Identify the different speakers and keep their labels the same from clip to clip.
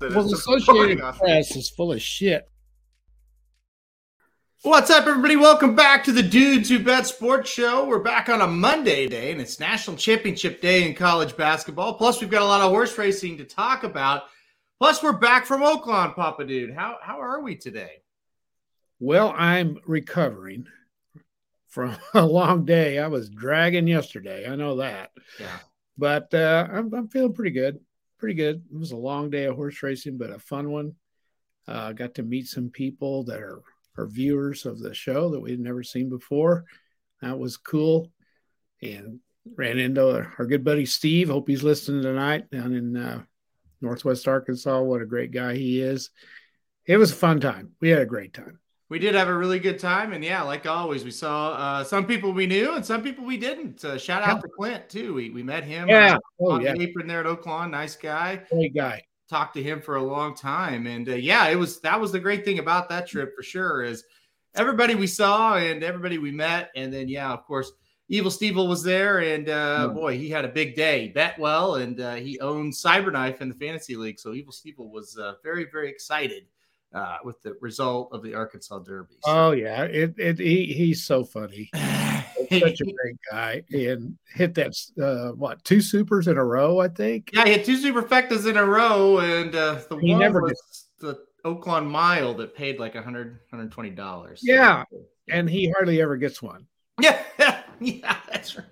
Speaker 1: Well, Associated. Press is full of shit.
Speaker 2: What's up, everybody? Welcome back to the Dudes Who Bet Sports Show. We're back on a Monday day, and it's National Championship Day in college basketball. Plus, we've got a lot of horse racing to talk about. Plus, we're back from Oaklawn, Papa Dude. How how are we today?
Speaker 1: Well, I'm recovering from a long day. I was dragging yesterday. I know that,
Speaker 2: Yeah.
Speaker 1: but uh, I'm, I'm feeling pretty good. Pretty good. It was a long day of horse racing, but a fun one. Uh, got to meet some people that are, are viewers of the show that we'd never seen before. That was cool. And ran into our, our good buddy Steve. Hope he's listening tonight down in uh, Northwest Arkansas. What a great guy he is. It was a fun time. We had a great time.
Speaker 2: We did have a really good time, and yeah, like always, we saw uh, some people we knew and some people we didn't. Uh, shout out to Clint too. We we met him
Speaker 1: Yeah.
Speaker 2: uh,
Speaker 1: Oh,
Speaker 2: on
Speaker 1: yeah.
Speaker 2: the apron there at Oaklawn. Nice guy.
Speaker 1: Great guy.
Speaker 2: talked to him for a long time and uh, yeah it was that was the great thing about that trip for sure is everybody we saw and everybody we met and then yeah of course evil Stevel was there and uh,
Speaker 1: Yeah.
Speaker 2: boy he had a big day bet well and uh, he owns cyberknife in the fantasy league so evil Stevel was uh, very very excited uh, with the result of the arkansas derby So-
Speaker 1: Oh yeah, it, it he he's so funny. Such a great guy, and hit that uh, what two supers in a row, I think.
Speaker 2: Yeah, he had two superfectas in a row, and uh, the
Speaker 1: He
Speaker 2: one was the Oaklawn Mile that paid like 100 120 dollars.
Speaker 1: Yeah. And he hardly ever gets one.
Speaker 2: yeah, yeah, that's right.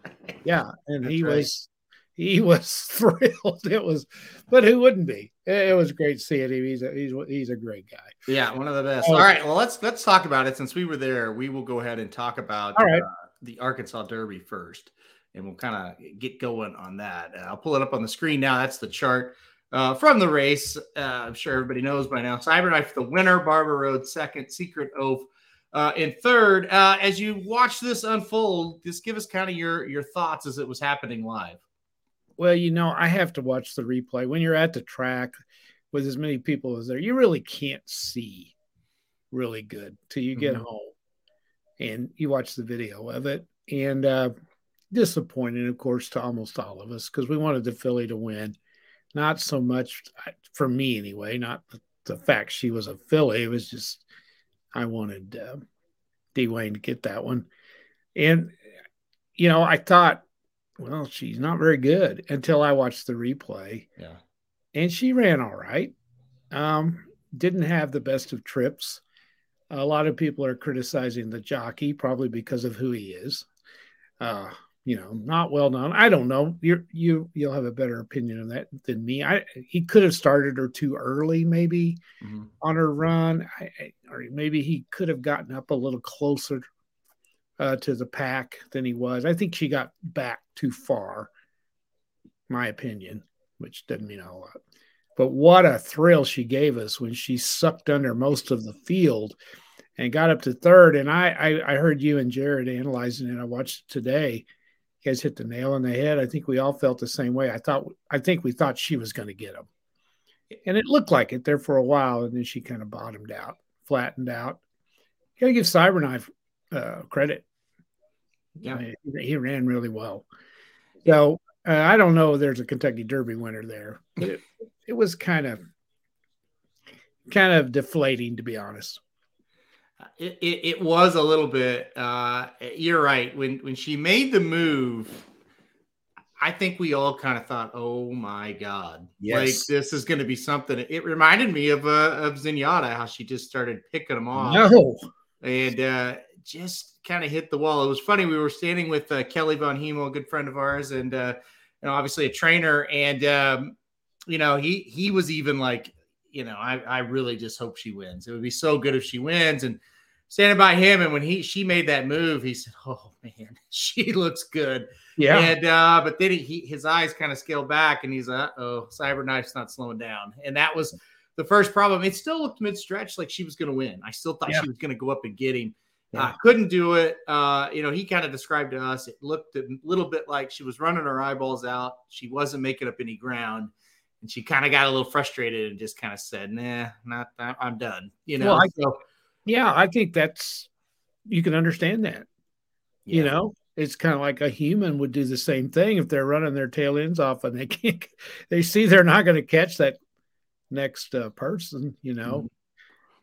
Speaker 1: Yeah, and he
Speaker 2: right.
Speaker 1: was he was thrilled. It was, but who wouldn't be? It, it was great seeing him. He's a he's he's a great guy.
Speaker 2: Yeah, one of the best.
Speaker 1: Oh.
Speaker 2: All right, well let's let's talk about it since we were there. We will go ahead and talk about
Speaker 1: All right.
Speaker 2: uh, the Arkansas Derby first, and we'll kind of get going on that. Uh, I'll pull it up on the screen now. That's the chart uh, from the race. Uh, I'm sure everybody knows by now. Cyberknife the winner, Barber Road second, Secret Oath uh, in third. Uh, as you watch this unfold, just give us kind of your your thoughts as it was happening live.
Speaker 1: Well, you know, I have to watch the replay when you're at the track with as many people as there. You really can't see really good till you get
Speaker 2: Mhm.
Speaker 1: home and you watch the video of it. And uh, disappointing, of course, to almost all of us because we wanted the filly to win. Not so much for me, anyway. Not the, the fact she was a filly. It was just I wanted uh, D. Wayne to get that one. And you know, I thought well, she's not very good until I watched the replay,
Speaker 2: Yeah.
Speaker 1: and she ran all right. Um, didn't have the best of trips. A lot of people are criticizing the jockey, probably because of who he is. Uh, you know, not well known. I don't know. You you you'll have a better opinion of that than me. I he could have started her too early, maybe
Speaker 2: Mhm.
Speaker 1: on her run, I, or maybe he could have gotten up a little closer uh, to the pack than he was. I think she got back too far, my opinion, which doesn't mean a whole lot. But what a thrill she gave us when she sucked under most of the field and got up to third. And I, I, I heard you and Jared analyzing it. I watched it today. You guys hit the nail on the head. I think we all felt the same way. I thought, I think we thought she was going to get him, and it looked like it there for a while, and then she kind of bottomed out, flattened out. Got to give Cyberknife uh, credit.
Speaker 2: Yeah.
Speaker 1: He, he ran really well. So uh, I don't know. if There's a Kentucky Derby winner there. It, it was kind of, kind of deflating, to be honest.
Speaker 2: It, it, it was a little bit. Uh, you're right. When when she made the move, I think we all kind of thought, "Oh my god,
Speaker 1: yes.
Speaker 2: like this is going to be something." It reminded me of uh, of Zenyatta, how she just started picking them off
Speaker 1: No,
Speaker 2: and uh, just kind of hit the wall. It was funny. We were standing with uh, Kelly Von Hemel, a good friend of ours, and uh, you know, obviously a trainer, and um, you know, he he was even like, you know, I I really just hope she wins. It would be so good if she wins, and standing by him, and when he she made that move, he said, "Oh man, she looks good."
Speaker 1: yeah,
Speaker 2: And uh, but then he, his eyes kind of scaled back, and he's uh oh, Cyberknife's not slowing down, and that was the first problem, it still looked mid stretch like she was going to win. I still thought
Speaker 1: Yeah.
Speaker 2: she was going to go up and get him.
Speaker 1: Yeah.
Speaker 2: Uh, couldn't do it. Uh, you know, he kind of described to us, it looked a little bit like she was running her eyeballs out. She wasn't making up any ground. And she kind of got a little frustrated and just kind of said, nah, not. I'm done. You know,
Speaker 1: Well, I-
Speaker 2: so,
Speaker 1: Yeah, I think that's you can understand that. You know, it's kind of like a human would do the same thing if they're running their tail ends off and they can't, they see they're not going to catch that next uh, person. You know,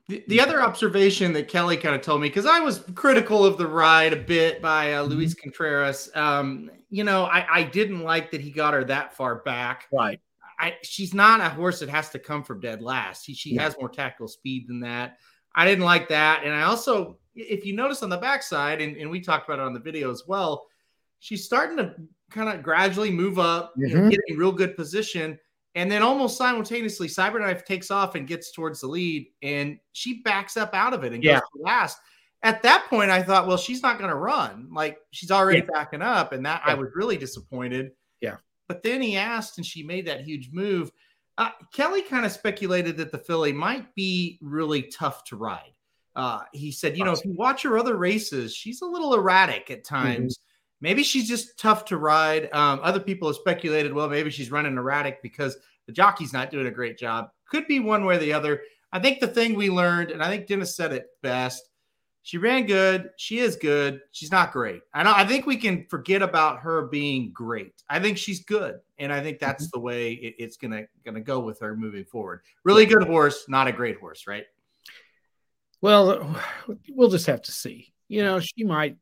Speaker 2: The, the other observation that Kelly kind of told me, because I was critical of the ride a bit by uh, Luis Contreras, um, you know, I, I didn't like that he got her that far back.
Speaker 1: right?
Speaker 2: I, she's not a horse that has to come from dead last. She, she
Speaker 1: Yeah.
Speaker 2: has more tactical speed than that. I didn't like that. And I also, if you notice on the backside, and, and we talked about it on the video as well, she's starting to kind of gradually move up, you know,
Speaker 1: Mhm.
Speaker 2: get in real good position. And then almost simultaneously, Cyberknife takes off and gets towards the lead, and she backs up out of it and
Speaker 1: Yeah.
Speaker 2: goes to last. At that point, I thought, well, she's not going to run. Like she's already backing up, and that I was really disappointed.
Speaker 1: Yeah.
Speaker 2: But then he asked, and she made that huge move. Uh, Kelly kind of speculated that the filly might be really tough to ride. Uh, he said, you know, if you watch her other races, she's a little erratic at times. Maybe she's just tough to ride. Um, other people have speculated, well, maybe she's running erratic because the jockey's not doing a great job. Could be one way or the other. I think the thing we learned, and I think Dennis said it best, she ran good. She is good. She's not great. I know. I think we can forget about her being great. I think she's good, and I think that's the way it- it's gonna gonna go with her moving forward. Really good horse, not a great horse, right?
Speaker 1: Well, we'll just have to see. You know, she might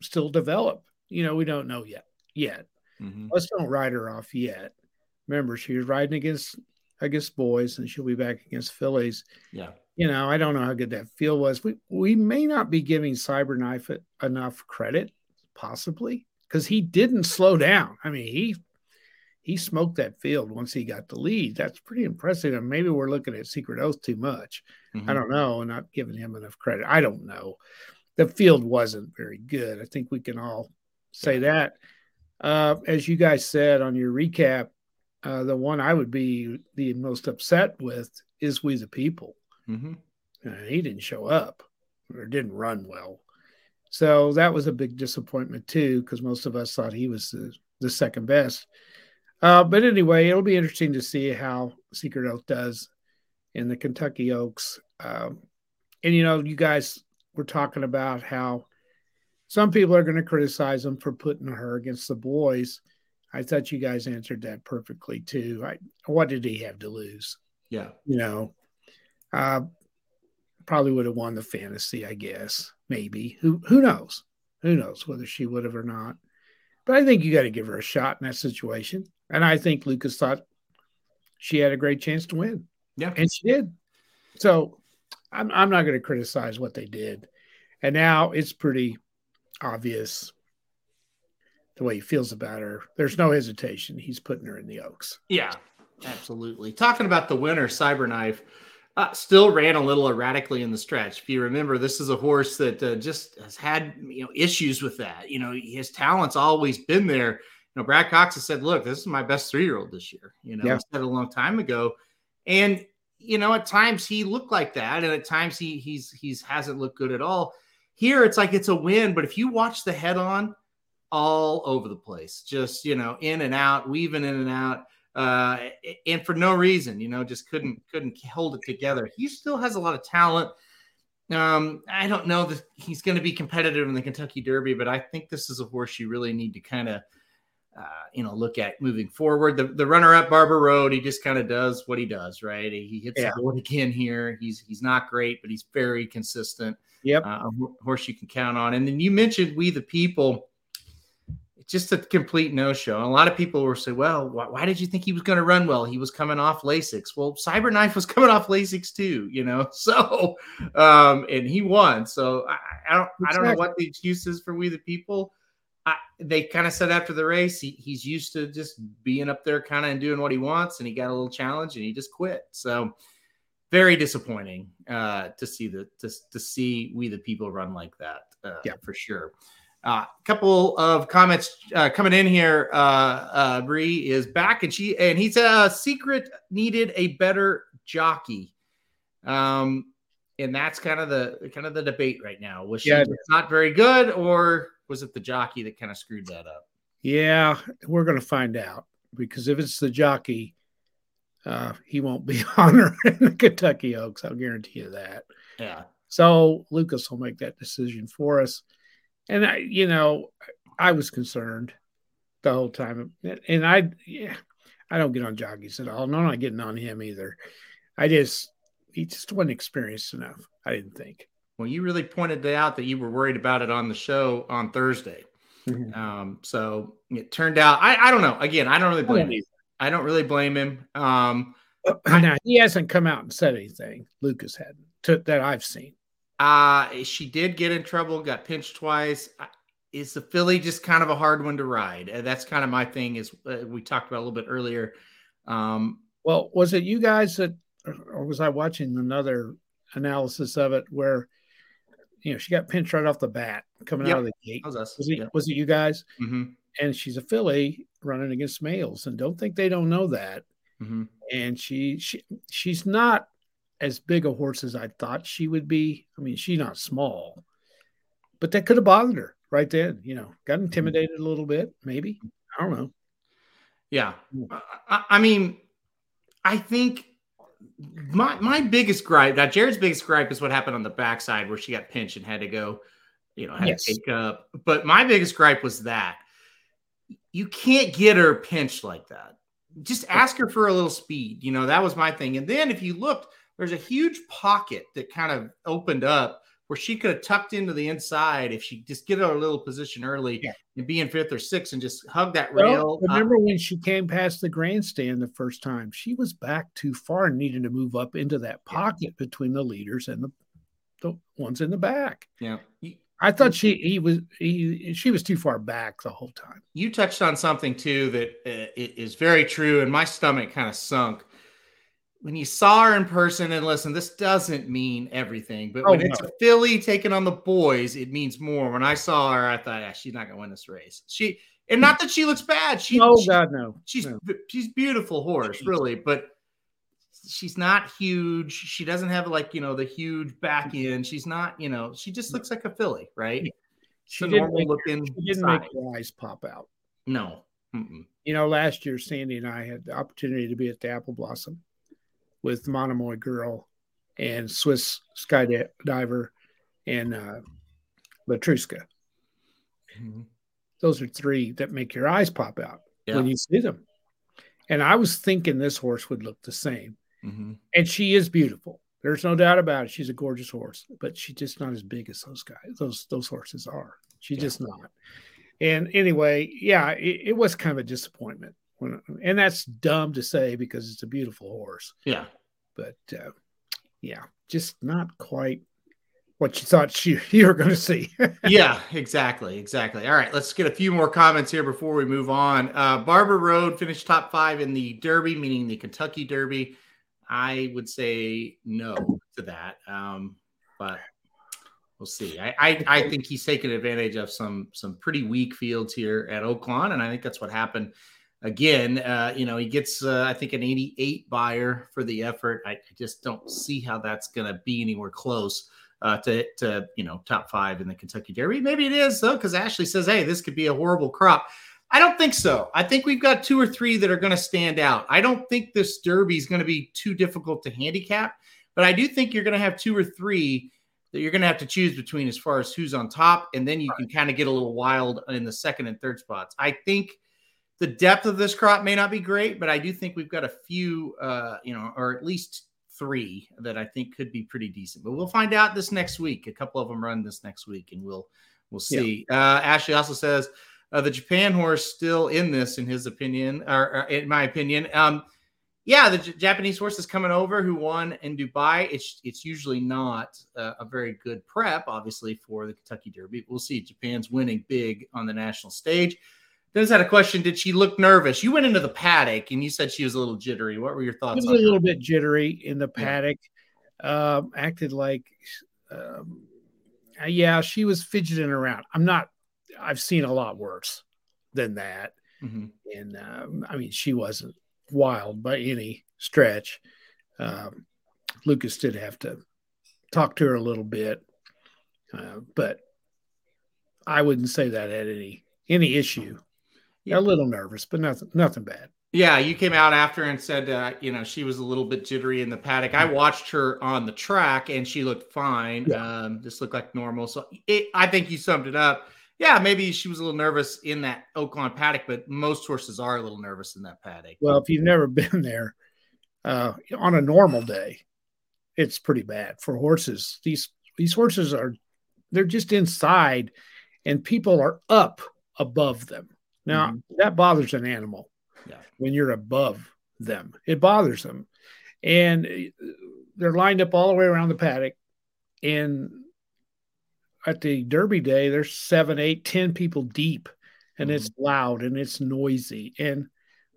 Speaker 1: still develop. You know, we don't know yet. Yet, let's don't write her off yet. Remember, she was riding against against boys, and she'll be back against fillies.
Speaker 2: Yeah.
Speaker 1: You know, I don't know how good that field was. We we may not be giving Cyberknife enough credit, possibly, because he didn't slow down. I mean, he he smoked that field once he got the lead. That's pretty impressive. And maybe we're looking at Secret Oath too much.
Speaker 2: Mm-hmm.
Speaker 1: I don't know, and not giving him enough credit. I don't know. The field wasn't very good. I think we can all say that. Uh, as you guys said on your recap, uh, the one I would be the most upset with is We the People.
Speaker 2: Mhm.
Speaker 1: Uh, he didn't show up or didn't run well. So that was a big disappointment too, because most of us thought he was the, the second best. Uh, but anyway, it'll be interesting to see how Secret Oath does in the Kentucky Oaks. Um, and you know, you guys were talking about how some people are going to criticize him for putting her against the boys. I thought you guys answered that perfectly too. I, what did he have to lose?
Speaker 2: Yeah.
Speaker 1: You know, uh, probably would have won the fantasy, I guess. Maybe. Who who knows? Who knows whether she would have or not? But I think you got to give her a shot in that situation. And I think Lukas thought she had a great chance to win.
Speaker 2: Yeah.
Speaker 1: And she did. So I'm, I'm not going to criticize what they did. And now it's pretty obvious the way he feels about her. There's no hesitation. He's putting her in the Oaks.
Speaker 2: Yeah, absolutely. Talking about the winner, Cyberknife, uh, still ran a little erratically in the stretch. If you remember, this is a horse that uh, just has had you know issues with that. You know, his talent's always been there. You know, Brad Cox has said, "Look, this is my best three-year-old this year." You know,
Speaker 1: Yeah.
Speaker 2: he said a long time ago, and you know, at times he looked like that, and at times he he's he's hasn't looked good at all. Here, it's like it's a win, but if you watch the head-on, all over the place, just you know, in and out, weaving in and out uh, and for no reason, you know, just couldn't couldn't hold it together. He still has a lot of talent. Um, I don't know that he's going to be competitive in the Kentucky Derby, but I think this is a horse you really need to kind of, uh, you know, look at moving forward. The, the runner-up Barber Road, he just kind of does what he does, right? He hits
Speaker 1: Yeah.
Speaker 2: the board again here. He's he's not great, but he's very consistent.
Speaker 1: Yep.
Speaker 2: Uh, a horse you can count on. And then you mentioned We the People it's just a complete no-show. And a lot of people were say, "Well, why, why did you think he was going to run well? He was coming off Lasix. Well, Cyberknife was coming off Lasix too, you know. So, um, and he won. So I, I don't, I don't know what the excuse is for we the people. I, they kind of said after the race, he, he's used to just being up there, kind of and doing what he wants, and he got a little challenge and he just quit. So, very disappointing uh, to see the to, to see we the people run like that. Uh,
Speaker 1: Yeah.
Speaker 2: for sure. A uh, couple of comments uh, coming in here. Uh, uh, Bree is back, and she and he said, uh, "Secret needed a better jockey." Um, and that's kind of the kind of the debate right now. Was she
Speaker 1: Yeah.
Speaker 2: not very good, or was it the jockey that kind of screwed that up?
Speaker 1: Yeah, we're going to find out because if it's the jockey, uh, he won't be on her in the Kentucky Oaks. I'll guarantee you that.
Speaker 2: Yeah,
Speaker 1: So Lukas will make that decision for us. And I, you know, I was concerned the whole time, and I, yeah, I don't get on jockeys at all. No, I'm not getting on him either. I just, he just wasn't experienced enough. I didn't think.
Speaker 2: Well, you really pointed out that you were worried about it on the show on Thursday. Um, so it turned out I, I don't know. Again, I don't really blame him. I don't really blame him. Um,
Speaker 1: now he hasn't come out and said anything. Lukas hadn't to, that I've seen.
Speaker 2: uh, she did get in trouble, got pinched twice. I- Is the filly just kind of a hard one to ride? Uh, That's kind of my thing. Is uh, we talked about a little bit earlier. Um,
Speaker 1: Well, was it you guys that, or was I watching another analysis of it where, you know, she got pinched right off the bat coming
Speaker 2: Yep.
Speaker 1: out of the gate?
Speaker 2: was us.
Speaker 1: Was it
Speaker 2: Yeah.
Speaker 1: was it you guys?
Speaker 2: Mhm,
Speaker 1: And she's a filly running against males, and don't think they don't know that.
Speaker 2: mhm.
Speaker 1: And she she she's not as big a horse as I thought she would be. I mean, she's not small, but that could have bothered her right then. You know, got intimidated a little bit, maybe. I don't know.
Speaker 2: Yeah.
Speaker 1: Mm.
Speaker 2: I- I mean, I think my my biggest gripe now, Jared's biggest gripe is what happened on the backside where she got pinched and had to go, you know, had
Speaker 1: Yes.
Speaker 2: to take up. But my biggest gripe was that you can't get her pinched like that. Just ask her for a little speed. You know, that was my thing. And then if you looked, there's a huge pocket that kind of opened up where she could have tucked into the inside if she just get her a little position early
Speaker 1: Yeah.
Speaker 2: and be in fifth or sixth and just hug that
Speaker 1: Well,
Speaker 2: rail.
Speaker 1: remember when she came past the grandstand the first time? She was back too far and needed to move up into that pocket between the leaders and the, the ones in the back.
Speaker 2: Yeah.
Speaker 1: I thought she he was he she was too far back the whole time.
Speaker 2: you touched on something too that uh, is very true, and my stomach kind of sunk when you saw her in person. And listen, this doesn't mean everything, but
Speaker 1: Oh,
Speaker 2: when it's
Speaker 1: no.
Speaker 2: a filly taking on the boys, it means more. When I saw her, I thought, yeah, she's not going to win this race. She and not that she looks bad. She,
Speaker 1: oh
Speaker 2: she-
Speaker 1: God, no.
Speaker 2: she's
Speaker 1: no.
Speaker 2: she's beautiful horse, really, but she's not huge. She doesn't have like you know the huge back mm-hmm. end. She's not you know she just mm. looks like a filly, right?
Speaker 1: She
Speaker 2: It's
Speaker 1: didn't
Speaker 2: normal
Speaker 1: make,
Speaker 2: looking.
Speaker 1: she didn't make her eyes pop out.
Speaker 2: no. Mm-mm.
Speaker 1: You know, last year Sandy and I had the opportunity to be at the Apple Blossom with Monomoy Girl and Swiss Skydiver and uh, Letruska.
Speaker 2: Mhm.
Speaker 1: Those are three that make your eyes pop out
Speaker 2: Yeah.
Speaker 1: when you see them. And I was thinking this horse would look the same.
Speaker 2: Mhm.
Speaker 1: And she is beautiful. There's no doubt about it. She's a gorgeous horse, but she's just not as big as those guys. Those those horses are. She's
Speaker 2: Yeah.
Speaker 1: just not. And anyway, yeah, it, it was kind of a disappointment. And that's dumb to say because it's a beautiful horse,
Speaker 2: Yeah.
Speaker 1: but uh, yeah, just not quite what you thought you, you were going to see.
Speaker 2: yeah, exactly, exactly. All right, let's get a few more comments here before we move on. Uh, Barber Road finished top five in the Derby, meaning the Kentucky Derby. I would say no to that, um, but we'll see. I, I I think he's taken advantage of some some pretty weak fields here at Oaklawn, and I think that's what happened. Again, uh, you know, he gets uh, I think an 88 Beyer for the effort. I, just don't see how that's going to be anywhere close uh, to, to you know top five in the Kentucky Derby. Maybe it is though, because Ashley says, "Hey, this could be a horrible crop." I don't think so. I think we've got two or three that are going to stand out. I don't think this Derby is going to be too difficult to handicap, but I do think you're going to have two or three that you're going to have to choose between as far as who's on top, and then you can kind of get a little wild in the second and third spots. I think the depth of this crop may not be great, but I do think we've got a few, uh, you know, or at least three that I think could be pretty decent. But we'll find out this next week. A couple of them run this next week, and we'll we'll see. Uh, Ashley also says uh, the Japan horse still in this, in his opinion, or, or in my opinion. Um, yeah, the J- Japanese horse is coming over who won in Dubai. It's it's usually not uh, a very good prep, obviously, for the Kentucky Derby. We'll see. Japan's winning big on the national stage. Dennis had a question. Did she look nervous? You went into the paddock and you said she was a little jittery. What were your thoughts
Speaker 1: a little bit jittery in the paddock. Um, acted like, um, uh, yeah, she was fidgeting around. I'm not. I've seen a lot worse than that,
Speaker 2: Mhm.
Speaker 1: and um, I mean, she wasn't wild by any stretch. Um, Lukas did have to talk to her a little bit, uh, but I wouldn't say that had any any issue. Yeah. A little nervous, but nothing nothing bad.
Speaker 2: Yeah, you came out after and said, uh, you know, she was a little bit jittery in the paddock. I watched her on the track and she looked fine. Yeah. Um, just looked like normal. So it, I think you summed it up. Yeah, maybe she was a little nervous in that Oaklawn paddock, but most horses are a little nervous in that paddock.
Speaker 1: Well, if you've never been there, uh, on a normal day, it's pretty bad for horses. These these horses are they're just inside, and people are up above them. Now mm-hmm. that bothers an animal yeah. when you're above them. It bothers them. And uh, they're lined up all the way around the paddock. And at the Derby day, there's seven, eight, ten people deep, and mm-hmm. it's loud and it's noisy. And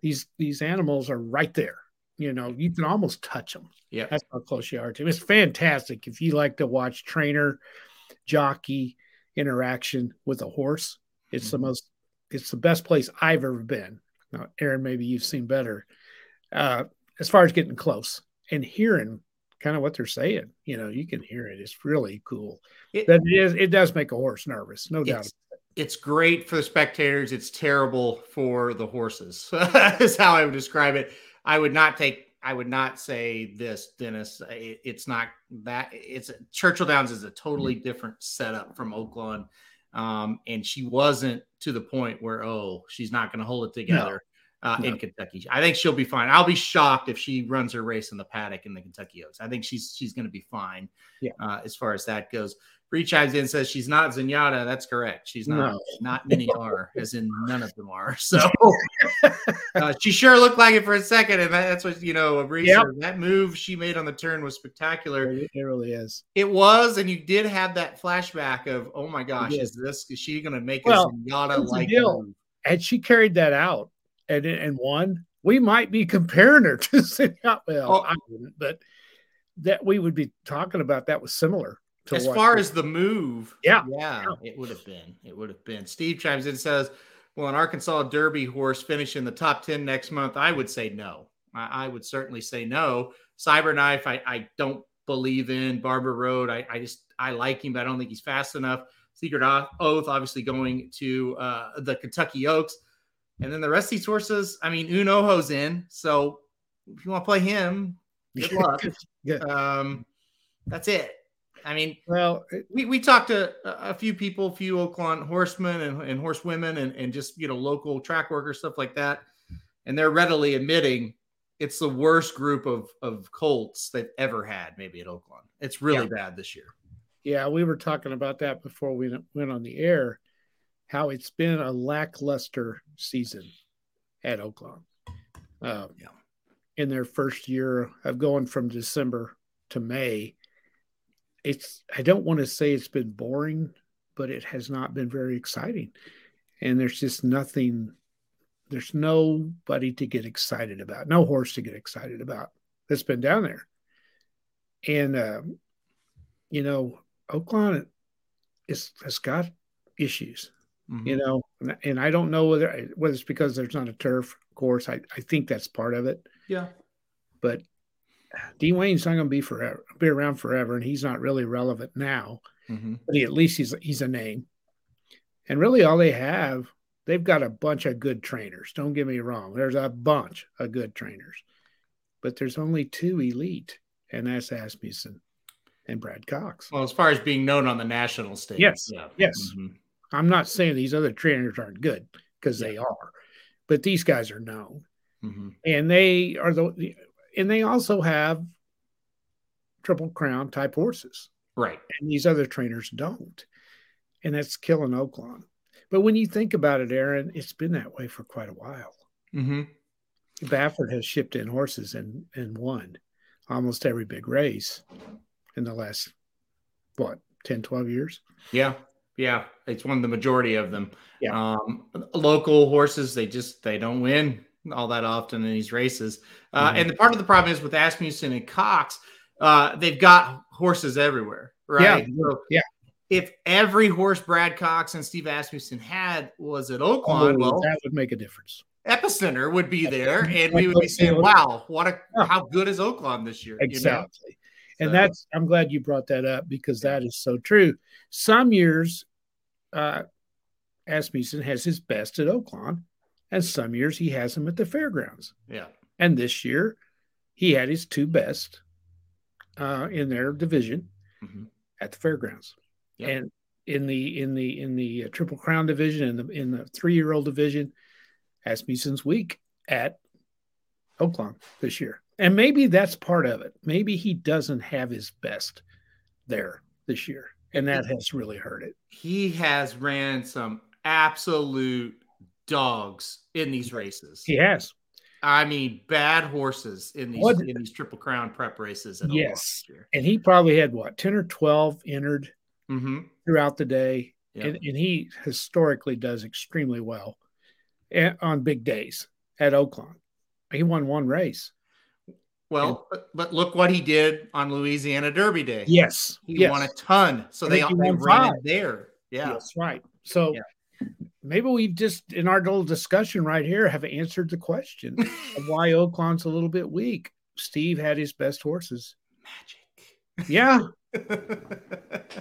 Speaker 1: these these animals are right there. You know, you can almost touch them.
Speaker 2: Yeah,
Speaker 1: that's how close you are to. It's fantastic if you like to watch trainer, jockey interaction with a horse. It's mm-hmm. the most. It's the best place I've ever been. Now, Aaron, maybe you've seen better. Uh, as far as getting close and hearing kind of what they're saying, you know, you can hear it. It's really cool. It, it is. It does make a horse nervous, no doubt.
Speaker 2: It's great for the spectators. It's terrible for the horses. is how I would describe it. I would not take. I would not say this, Dennis. It, it's not that. It's Churchill Downs is a totally different setup from Oaklawn. Um, and she wasn't to the point where, oh, she's not going to hold it together no. Uh, no. in Kentucky. I think she'll be fine. I'll be shocked if she runs her race in the paddock in the Kentucky Oaks. I think she's she's going to be fine
Speaker 1: yeah.
Speaker 2: uh, as far as that goes. Bree chimes in says she's not Zenyatta. That's correct. She's not. No. Not many are, as in none of them are. So uh, she sure looked like it for a second, and that's what you know. Bree yep. that move she made on the turn was spectacular.
Speaker 1: It really is.
Speaker 2: It was, and you did have that flashback of, oh my gosh, is this is she going to make well, a Zenyatta like?
Speaker 1: And she carried that out and and won, we might be comparing her to Zenyatta. Well, oh. I wouldn't, but that we would be talking about that was similar
Speaker 2: as far as the move,
Speaker 1: yeah,
Speaker 2: yeah, it would have been. It would have been. Steve chimes in and says, "Well, an Arkansas Derby horse finish in the top ten next month." I would say no. I, I would certainly say no. Cyberknife, I, I don't believe in. Barber Road, I, I just I like him, but I don't think he's fast enough. Secret Oath, obviously going to uh, the Kentucky Oaks, and then the rest of these horses. I mean, Unoho's in, so if you want to play him, good luck. yeah. Um, that's it. I mean,
Speaker 1: well,
Speaker 2: we, we talked to a few people, a few Oaklawn horsemen and, and horsewomen and, and just, you know, local track workers, stuff like that. And they're readily admitting it's the worst group of, of Colts they've ever had, maybe at Oaklawn. It's really yeah. bad this year.
Speaker 1: Yeah, we were talking about that before we went on the air, how it's been a lackluster season at Oaklawn. Um, yeah. In their first year of going from December to May, it's I don't want to say it's been boring, but it has not been very exciting. And there's just nothing there's nobody to get excited about, no horse to get excited about that's been down there. And um, you know, Oaklawn is has got issues. Mm-hmm. You know, and I don't know whether whether it's because there's not a turf course. I, I think that's part of it.
Speaker 2: Yeah.
Speaker 1: But D. Wayne's not going to be forever, be around forever, and he's not really relevant now. Mm-hmm. But he, at least he's he's a name. And really, all they have, they've got a bunch of good trainers. Don't get me wrong. There's a bunch of good trainers, but there's only two elite, and that's Asmussen and Brad Cox.
Speaker 2: Well, as far as being known on the national stage,
Speaker 1: yes, yeah. yes. Mm-hmm. I'm not saying these other trainers aren't good because yeah. they are, but these guys are known, mm-hmm. and they are the and they also have triple crown type horses.
Speaker 2: Right.
Speaker 1: And these other trainers don't. And that's killing Oaklawn. But when you think about it, Aaron, it's been that way for quite a while.
Speaker 2: Mm-hmm.
Speaker 1: Baffert has shipped in horses and, and won almost every big race in the last, what, 10, 12 years?
Speaker 2: Yeah. Yeah. It's won the majority of them.
Speaker 1: Yeah.
Speaker 2: Um, local horses, they just, they don't win all that often in these races. Uh, mm-hmm. And the part of the problem is with Asmussen and Cox, uh, they've got horses everywhere, right?
Speaker 1: Yeah. So yeah.
Speaker 2: If every horse Brad Cox and Steve Asmussen had was at Oaklawn, oh, well,
Speaker 1: that would make a difference.
Speaker 2: Epicenter would be there, and we would be saying, "Wow, what a how good is Oaklawn this year?"
Speaker 1: Exactly. You know? And
Speaker 2: So-
Speaker 1: that's I'm glad you brought that up because that is so true. Some years, uh, Asmussen has his best at Oaklawn, and some years he has him at the fairgrounds.
Speaker 2: yeah,
Speaker 1: And this year, he had his two best uh, in their division
Speaker 2: Mhm.
Speaker 1: at the fairgrounds,
Speaker 2: Yep.
Speaker 1: and in the in the in the uh, triple crown division in the in the three year old division, Asmussen's week at Oaklawn this year, and maybe that's part of it. Maybe he doesn't have his best there this year, and that has really hurt it.
Speaker 2: he has ran some absolute dogs in these races.
Speaker 1: He has,
Speaker 2: I mean, bad horses in these
Speaker 1: What-
Speaker 2: in these triple crown prep races. At
Speaker 1: Yes. and he probably had what ten or twelve entered
Speaker 2: Mm-hmm.
Speaker 1: throughout the day.
Speaker 2: Yeah.
Speaker 1: and, and he historically does extremely well a- on big days at Oaklawn. He won one race.
Speaker 2: Well, but, but look what he did on Louisiana Derby Day.
Speaker 1: Yes,
Speaker 2: He
Speaker 1: yes.
Speaker 2: won a ton. So they, they ran it there. Yeah.
Speaker 1: That's right. So
Speaker 2: Yeah.
Speaker 1: Maybe we've just in our little discussion right here have answered the question of why Oaklawn's a little bit weak. Steve had his best horses. Magic. Yeah.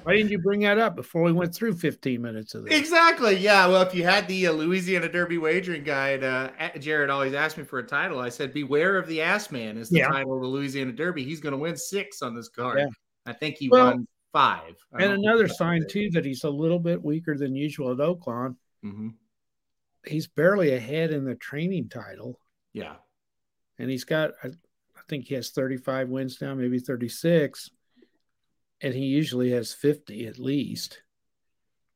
Speaker 1: Why didn't you bring that up before we went through 15 minutes of this?
Speaker 2: exactly. Yeah. Well, if you had the uh, Louisiana Derby wagering guide, uh, Jared always asked me for a title. I said, "Beware of the Ass Man" is the
Speaker 1: Yeah.
Speaker 2: title of the Louisiana Derby. He's going to win six on this card.
Speaker 1: Yeah.
Speaker 2: I think he
Speaker 1: Well,
Speaker 2: won five.
Speaker 1: And another sign too that he's a little bit weaker than usual at Oaklawn.
Speaker 2: Hmm
Speaker 1: He's barely ahead in the training title.
Speaker 2: Yeah.
Speaker 1: and he's got I, I think he has 35 wins now maybe 36 and he usually has 50 at least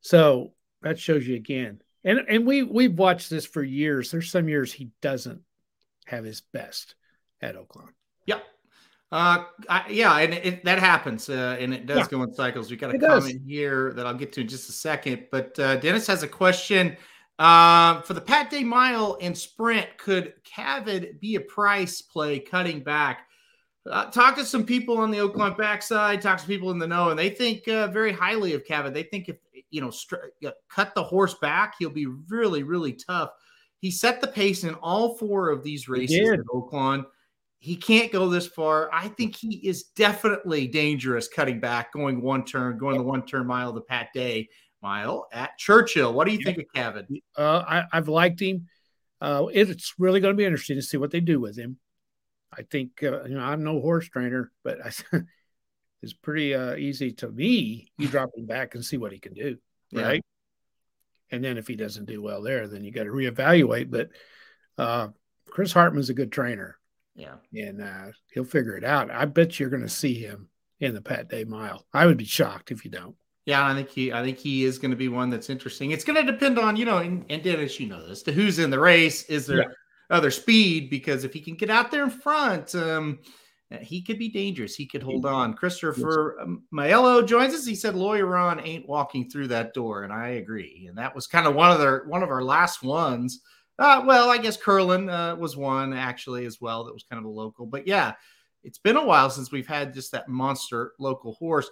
Speaker 1: so that shows you again and and we we've watched this for years there's some years he doesn't have his best at oaklawn
Speaker 2: Yeah. Uh, I, yeah, and it, that happens, uh, and it does
Speaker 1: Yeah.
Speaker 2: go in cycles. We got a
Speaker 1: It does.
Speaker 2: comment here that I'll get to in just a second. But uh, Dennis has a question uh, for the Pat Day Mile and Sprint. Could Cavid be a price play cutting back? Uh, talk to some people on the Oaklawn backside. Talk to people in the know, and they think uh, very highly of Cavid. They think if you know str- cut the horse back, he'll be really, really tough. He set the pace in all four of these races at Oaklawn he can't go this far. I think he is definitely dangerous cutting back, going one turn, going the one turn mile, the Pat Day mile at Churchill. What do you think of Kevin?
Speaker 1: uh, I, i've liked him uh, it's really going to be interesting to see what they do with him i think uh, you know i'm no horse trainer but I, it's pretty uh, easy to me you drop him back and see what he can do
Speaker 2: Yeah.
Speaker 1: right? And then if he doesn't do well there, then you got to reevaluate. But uh, Chris Hartman's a good trainer,
Speaker 2: Yeah.
Speaker 1: and uh, he'll figure it out. I bet you're going to see him in the Pat Day Mile. I would be shocked if you don't.
Speaker 2: Yeah, I think he I think he is going to be one that's interesting. It's going to depend on, you know, and, and Dennis, you know this, to who's in the race. Is there
Speaker 1: Yeah.
Speaker 2: other speed? Because if he can get out there in front, um, he could be dangerous. He could hold on. Christopher um, Maello joins us. He said Lawyer Ron ain't walking through that door, and I agree. And that was kind of one of their one of our last ones. Uh, well, I guess Curlin uh, was one actually as well. That was kind of a local, but yeah, it's been a while since we've had just that monster local horse.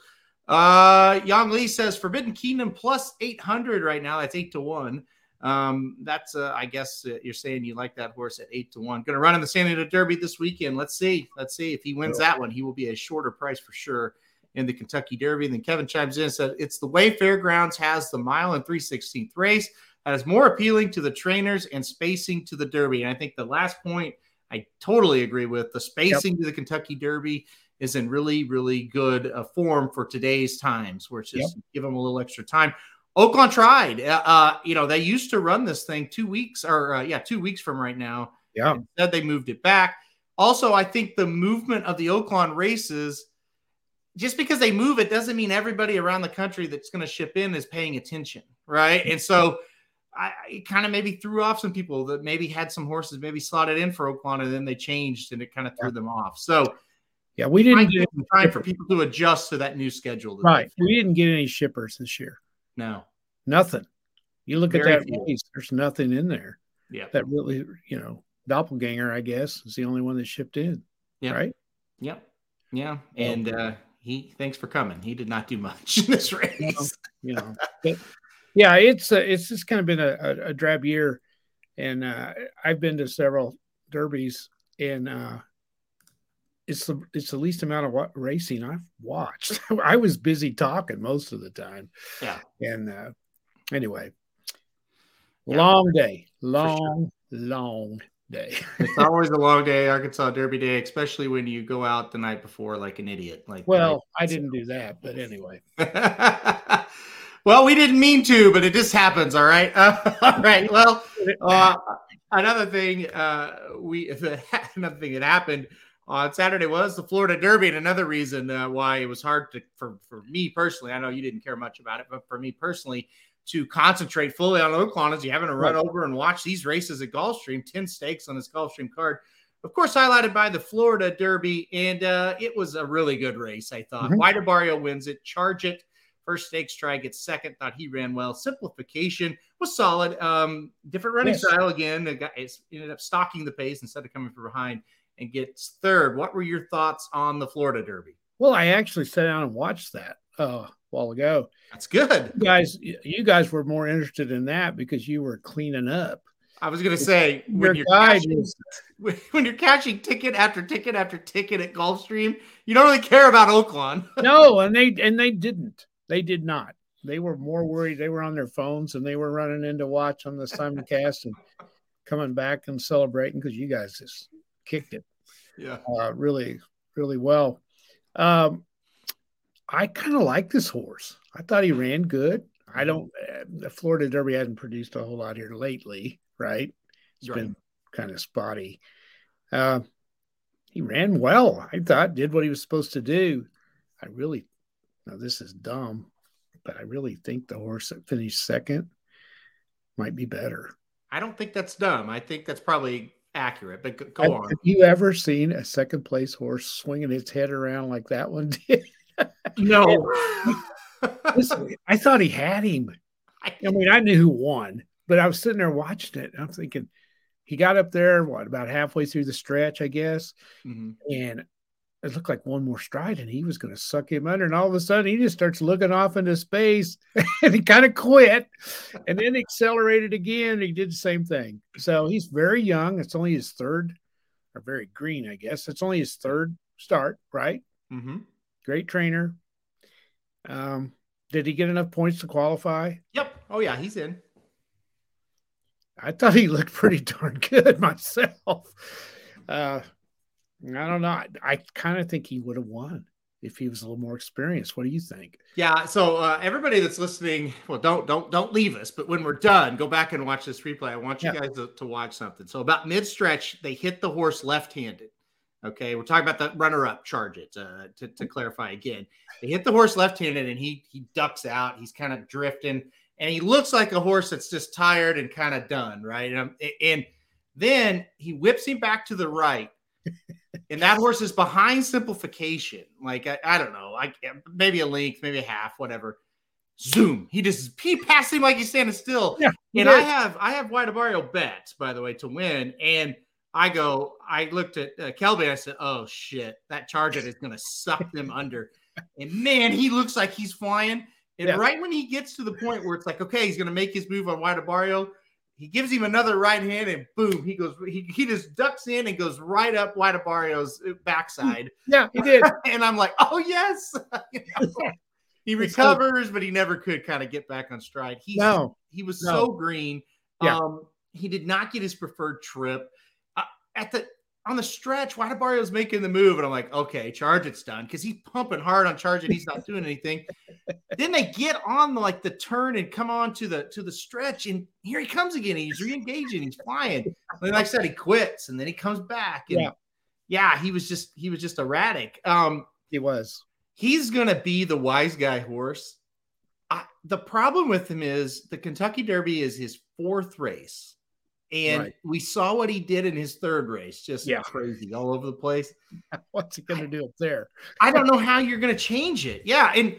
Speaker 2: Uh, Yang Lee says Forbidden Kingdom plus 800 right now. That's eight to one. Um, that's, uh, I guess uh, you're saying you like that horse at eight to one. Going to run in the Santa Anita Derby this weekend. Let's see. Let's see if he wins that one. He will be a shorter price for sure in the Kentucky Derby. And then Kevin chimes in and said it's the way Fairgrounds has the mile and 316th race that is more appealing to the trainers and spacing to the Derby. And I think the last point I totally agree with the spacing to the Kentucky Derby is in really, really good uh, form for today's times, where it's just give them a little extra time. Oaklawn tried. Uh, uh, you know, they used to run this thing two weeks or uh, yeah, two weeks from right now.
Speaker 1: Yeah.
Speaker 2: Instead, they moved it back. Also, I think the movement of the Oaklawn races, just because they move it, doesn't mean everybody around the country that's going to ship in is paying attention, right? And so. I, I kind of maybe threw off some people that maybe had some horses maybe slotted in for Oaklawn and then they changed and it kind of threw them off. So
Speaker 1: Yeah, we didn't get
Speaker 2: trying for people to adjust to that new schedule. that
Speaker 1: right. We didn't get any shippers this year.
Speaker 2: No.
Speaker 1: Nothing. You look
Speaker 2: Very
Speaker 1: at that race. There's nothing in there
Speaker 2: Yeah.
Speaker 1: that really, you know, doppelganger. I guess is the only one that shipped in.
Speaker 2: Yeah.
Speaker 1: Right.
Speaker 2: Yep. Yeah. And uh, he thanks for coming. He did not do much in this race.
Speaker 1: you know. But yeah, it's uh, it's just kind of been a, a, a drab year, and uh, I've been to several derbies, and uh, it's the it's the least amount of what racing I've watched. I was busy talking most of the time.
Speaker 2: Yeah.
Speaker 1: And uh, anyway,
Speaker 2: Yeah.
Speaker 1: long day, long, long day.
Speaker 2: It's always a long day, Arkansas Derby Day, especially when you go out the night before like an idiot. Like
Speaker 1: Well, I didn't do that, but anyway.
Speaker 2: well, we didn't mean to, but it just happens. All right. all right. Well, uh, another thing, uh, we another thing that happened on Saturday was the Florida Derby, and another reason uh, why it was hard to for for me personally. I know you didn't care much about it, but for me personally, to concentrate fully on Oaklawn is you having to run over and watch these races at Gulfstream, ten stakes on this Gulfstream card. Of course, highlighted by the Florida Derby, and uh, it was a really good race. I thought. White Abarrio wins it. Charge it. First stake try gets second. Thought he ran well. Simplification was solid. Um, different running
Speaker 1: Yes.
Speaker 2: style again. The guy is- ended up stalking the pace instead of coming from behind and gets third. What were your thoughts on the Florida Derby?
Speaker 1: Well, I actually sat down and watched that uh, a while ago.
Speaker 2: That's good.
Speaker 1: You guys, you guys were more interested in that because you were cleaning up.
Speaker 2: I was gonna say
Speaker 1: Your
Speaker 2: when you're catching,
Speaker 1: was
Speaker 2: when you're catching ticket after ticket after ticket at Gulfstream, you don't really care about Oaklawn.
Speaker 1: no, and they and they didn't. They did not. They were more worried. They were on their phones and they were running in to watch on the simulcast and coming back and celebrating because you guys just kicked it
Speaker 2: yeah.
Speaker 1: uh, really, really well. Um, I kind of like this horse. I thought he ran good. I don't. Uh, the Florida Derby hasn't produced a whole lot here lately, right? It's
Speaker 2: Right.
Speaker 1: been kind of spotty. Uh, he ran well. I thought did what he was supposed to do. I really. Now this is dumb, but I really think the horse that finished second might be better.
Speaker 2: I don't think that's dumb. I think that's probably accurate. But go, on.
Speaker 1: have you ever seen a second place horse swinging its head around like that one did?
Speaker 2: No.
Speaker 1: Listen, I thought he had him. I mean, I knew who won, but I was sitting there watching it. And I'm thinking, he got up there, what, about halfway through the stretch, I guess.
Speaker 2: Mhm.
Speaker 1: And it looked like one more stride and he was going to suck him under. And all of a sudden, he just starts looking off into space and he kind of quit and then accelerated again. He did the same thing. So he's very young. It's only his third, or very green, I guess. It's only his third start, right?
Speaker 2: Mhm.
Speaker 1: Great trainer. Um, did he get enough points to qualify?
Speaker 2: Yep. Oh yeah, he's in.
Speaker 1: I thought he looked pretty darn good myself. Uh, I don't know. I, I kind of think he would have won if he was a little more experienced. What do you think?
Speaker 2: Yeah. So uh, everybody that's listening, well, don't don't don't leave us. But when we're done, go back and watch this replay. I want you
Speaker 1: Yeah.
Speaker 2: guys to, to watch something. So about mid stretch, they hit the horse left handed. Okay, we're talking about the runner up charge it uh, to to clarify again. They hit the horse left handed, and he he ducks out. He's kind of drifting, and he looks like a horse that's just tired and kind of done, right? And, and then he whips him back to the right. And that horse is behind simplification. Like I, I don't know, like maybe a length, maybe a half, whatever. Zoom. He just he passed him like he's standing still.
Speaker 1: Yeah,
Speaker 2: and I have I have White Abarrio bets by the way to win. And I go, I looked at uh, Kelby and I said, "Oh shit, that Charger is going to suck them under." And man, he looks like he's flying. And
Speaker 1: Yeah.
Speaker 2: right when he gets to the point where it's like, okay, he's going to make his move on White Abarrio, he gives him another right hand and boom, he goes, he, he just ducks in and goes right up White Abarrio's backside.
Speaker 1: Yeah, he did.
Speaker 2: and I'm like, oh yes. You know? he recovers, but he never could kind of get back on stride. He's
Speaker 1: no,
Speaker 2: he was
Speaker 1: No.
Speaker 2: so green.
Speaker 1: Yeah.
Speaker 2: Um, he did not get his preferred trip. Uh, at the on the stretch, White Abarrio's making the move, and I'm like, okay, charge it's done because he's pumping hard on charge and he's not doing anything. Then they get on the, like the turn and come on to the to the stretch, and here he comes again. He's re-engaging, he's flying. And like I said, he quits, and then he comes back. And
Speaker 1: Yeah.
Speaker 2: yeah, he was just he was just erratic. Um,
Speaker 1: he was.
Speaker 2: he's going to be the wise guy horse. I, the problem with him is the Kentucky Derby is his fourth race. And
Speaker 1: Right.
Speaker 2: we saw what he did in his third race, just
Speaker 1: Yeah.
Speaker 2: crazy all over the place.
Speaker 1: What's he going to do up there?
Speaker 2: I don't know how you're going to change it. Yeah. And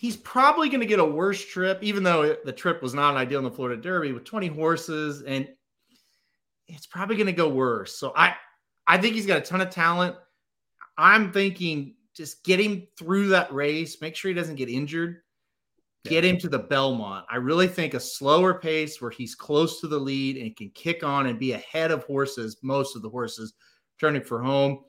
Speaker 2: he's probably going to get a worse trip, even though the trip was not an ideal in the Florida Derby with 20 horses. And it's probably going to go worse. So I, I think he's got a ton of talent. I'm thinking just get him through that race, make sure he doesn't get injured, get him to the Belmont. I really think a slower pace where he's close to the lead and can kick on and be ahead of horses, most of the horses turning for home.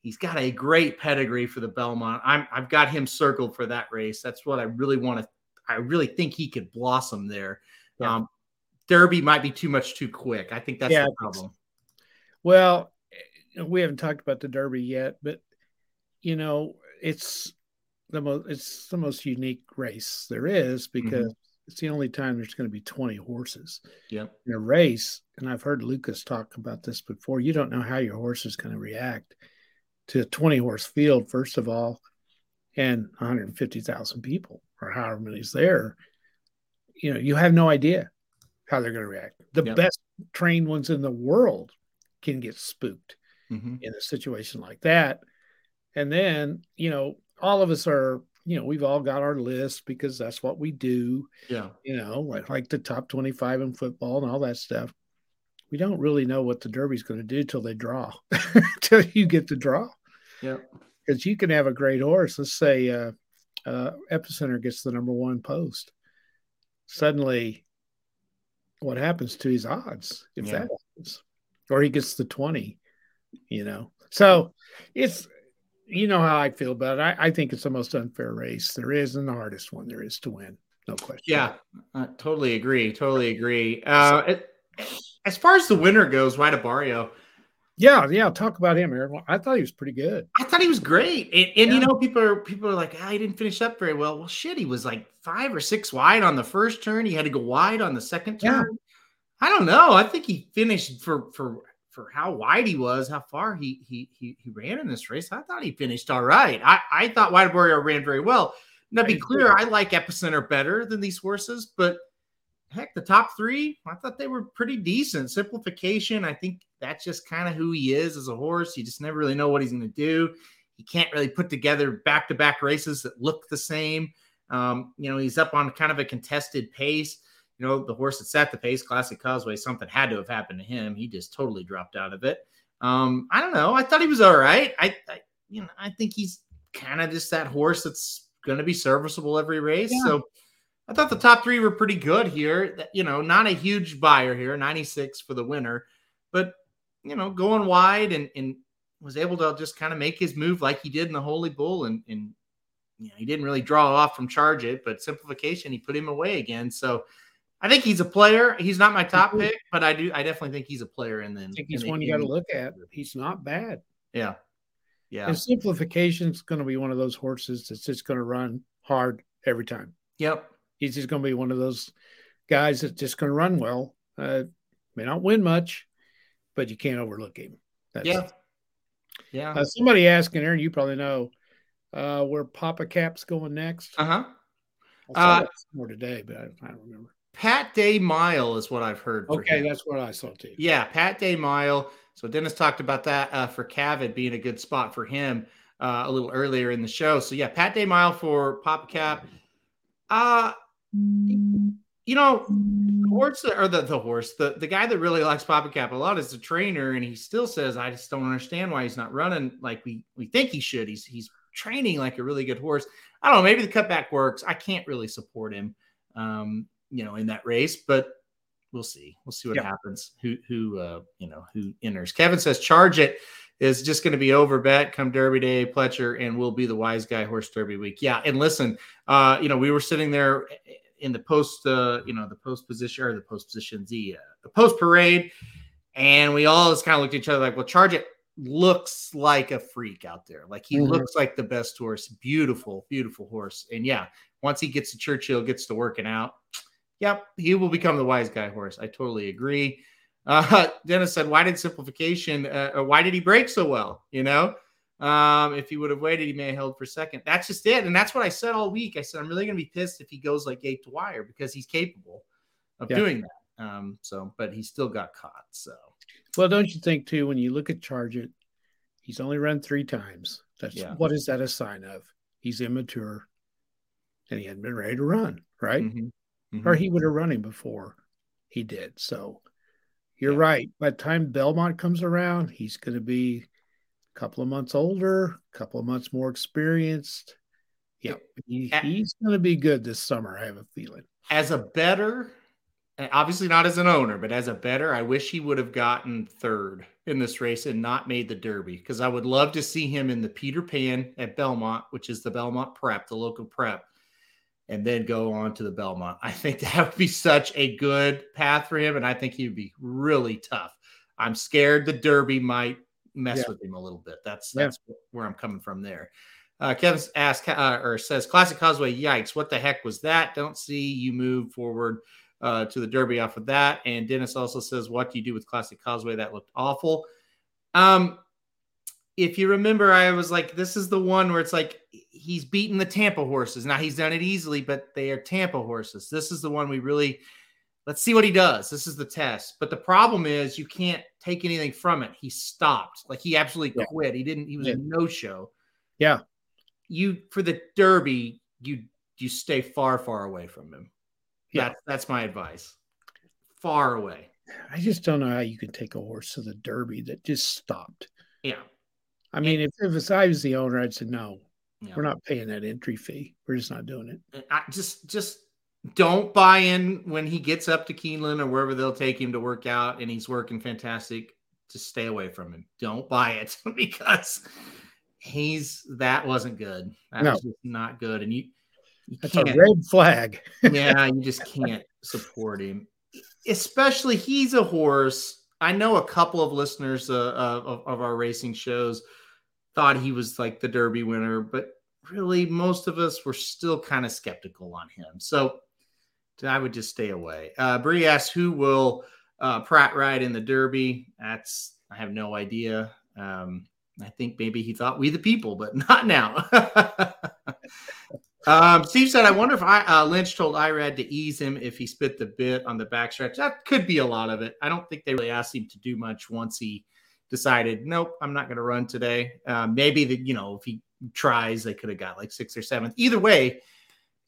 Speaker 2: He's got a great pedigree for the Belmont. I'm I've got him circled for that race. That's what I really want to. I really think he could blossom there. Yeah. Um, Derby might be too much too quick. I think that's yeah, the problem.
Speaker 1: Well, we haven't talked about the Derby yet, but you know, it's the most it's the most unique race there is because mm-hmm. it's the only time there's going to be 20 horses.
Speaker 2: Yep.
Speaker 1: In a race, and I've heard Lukas talk about this before, you don't know how your horse is going to react to a 20 horse field, first of all, and 150,000 people or however many's there. You know, you have no idea how they're going to react. The yep. best trained ones in the world can get spooked mm-hmm. in a situation like that. And then, you know, all of us are, you know, we've all got our list because that's what we do.
Speaker 2: Yeah.
Speaker 1: You know, like, like the top 25 in football and all that stuff. We don't really know what the Derby's going to do till they draw, till you get the draw.
Speaker 2: Yeah.
Speaker 1: Because you can have a great horse. Let's say uh, uh, Epicenter gets the number one post. Suddenly, what happens to his odds if yeah. that happens? Or he gets the 20, you know? So it's, you know how I feel about it. I, I think it's the most unfair race there is and the hardest one there is to win. No question.
Speaker 2: Yeah, I totally agree. Totally agree. Uh, it, as far as the winner goes, White Abarrio,
Speaker 1: yeah, yeah. Talk about him, Aaron. I thought he was pretty good.
Speaker 2: I thought he was great, and, and yeah. you know, people are people are like, ah, he didn't finish up very well. Well, shit, he was like five or six wide on the first turn. He had to go wide on the second turn. Yeah. I don't know. I think he finished for for for how wide he was, how far he he he, he ran in this race. I thought he finished all right. I I thought White Abarrio ran very well. Now, be clear, I like Epicenter better than these horses, but heck, the top three, I thought they were pretty decent. Simplification, I think that's just kind of who he is as a horse. You just never really know what he's going to do. He can't really put together back to back races that look the same. Um, you know, he's up on kind of a contested pace. You know, the horse that set the pace, Classic Causeway, something had to have happened to him. He just totally dropped out of it. Um, I don't know. I thought he was all right. I, I you know, I think he's kind of just that horse that's going to be serviceable every race. Yeah. So I thought the top three were pretty good here. You know, not a huge Beyer here, 96 for the winner, but you know, going wide and, and was able to just kind of make his move like he did in the Holy Bull. And, and you know, he didn't really draw off from charge it, but simplification, he put him away again. So I think he's a player. He's not my top pick, but I do I definitely think he's a player. And then
Speaker 1: I think he's one you got to look at. He's not bad.
Speaker 2: Yeah. Yeah.
Speaker 1: And simplification is going to be one of those horses that's just going to run hard every time.
Speaker 2: Yep.
Speaker 1: He's just going to be one of those guys that's just going to run well. Uh, may not win much, but you can't overlook him.
Speaker 2: That's, yeah. Yeah.
Speaker 1: Uh, somebody asking Aaron, you probably know uh, where Pappacap's going next.
Speaker 2: Uh-huh.
Speaker 1: Uh More today, but I, I, don't remember.
Speaker 2: Pat Day Mile is what I've heard.
Speaker 1: Okay, that's what I saw too.
Speaker 2: Yeah, Pat Day Mile. So Dennis talked about that uh, for Cavitt being a good spot for him uh, a little earlier in the show. So yeah, Pat Day Mile for Pappacap. Uh you know, the horse or the, the horse, the, the guy that really likes Pappacap a lot is the trainer, and he still says, I just don't understand why he's not running like we we think he should. He's he's training like a really good horse. I don't know, maybe the cutback works. I can't really support him um, you know, in that race, but we'll see. We'll see what happens. Who who uh, you know, who enters. Kevin says charge it is just going to be over bet come Derby Day, Pletcher, and we'll be the wise guy horse Derby week. Yeah, and listen, uh, you know, we were sitting there in the post, uh, you know, the post position or the post position, the uh, the post parade, and we all just kind of looked at each other like, well, charge it looks like a freak out there. Like he mm-hmm. looks like the best horse. Beautiful, beautiful horse. And yeah, once he gets to Churchill, gets to working out, yep, he will become the wise guy horse. I totally agree. Uh, Dennis said, why did simplification, uh, or why did he break so well? You know, um, if he would have waited, he may have held for a second. That's just it. And that's what I said all week. I said, I'm really going to be pissed if he goes like gate to wire because he's capable of yeah. doing that. Um, so, but he still got caught. So,
Speaker 1: well, don't you think too, when you look at Charge It, he's only run three times. That's yeah. what is that a sign of? He's immature and he hadn't been ready to run, right? Mm-hmm. Mm-hmm. Or he would have run him before he did. So you're yeah. right. By the time Belmont comes around, he's going to be a couple of months older, a couple of months more experienced. Yeah, he, he's going to be good this summer. I have a feeling.
Speaker 2: As a better, obviously not as an owner, but as a better, I wish he would have gotten third in this race and not made the Derby because I would love to see him in the Peter Pan at Belmont, which is the Belmont Prep, the local prep, and then go on to the Belmont. I think that would be such a good path for him, and I think he would be really tough. I'm scared the Derby might mess yeah. with him a little bit. That's that's yeah. where I'm coming from there. Uh, Kevin asks uh, or says, "Classic Causeway, yikes! What the heck was that? Don't see you move forward." uh, to the Derby off of that. And Dennis also says, What do you do with Classic Causeway? That looked awful. Um, if you remember, I was like, This is the one where it's like he's beaten the Tampa horses. Now he's done it easily, but they are Tampa horses. This is the one we really let's see what he does. This is the test. But the problem is you can't take anything from it. He stopped. Like he absolutely yeah. quit. He didn't, he was yeah. a no-show.
Speaker 1: Yeah.
Speaker 2: You for the Derby, you you stay far, far away from him. Yeah, that's, that's my advice. Far away.
Speaker 1: I just don't know how you can take a horse to the Derby that just stopped.
Speaker 2: Yeah.
Speaker 1: I mean, if, if I was the owner, I'd say no. Yeah. We're not paying that entry fee. We're just not doing it.
Speaker 2: I just just don't buy in when he gets up to Keeneland or wherever they'll take him to work out and he's working fantastic. Just stay away from him. Don't buy it because he's that wasn't good. That no. was not good. And you
Speaker 1: that's a red flag.
Speaker 2: yeah, you just can't support him. Especially he's a horse. I know a couple of listeners uh, of, of our racing shows thought he was like the Derby winner, but really most of us were still kind of skeptical on him. So I would just stay away. Uh, Bree asks, who will uh, Prat ride in the Derby? That's I have no idea. Um, I think maybe he thought we the people, but not now. Um, Steve said, "I wonder if I, uh, Lynch told Irad to ease him if he spit the bit on the backstretch. That could be a lot of it. I don't think they really asked him to do much once he decided, nope, I'm not going to run today. Uh, maybe that you know if he tries, they could have got like sixth or seventh. Either way,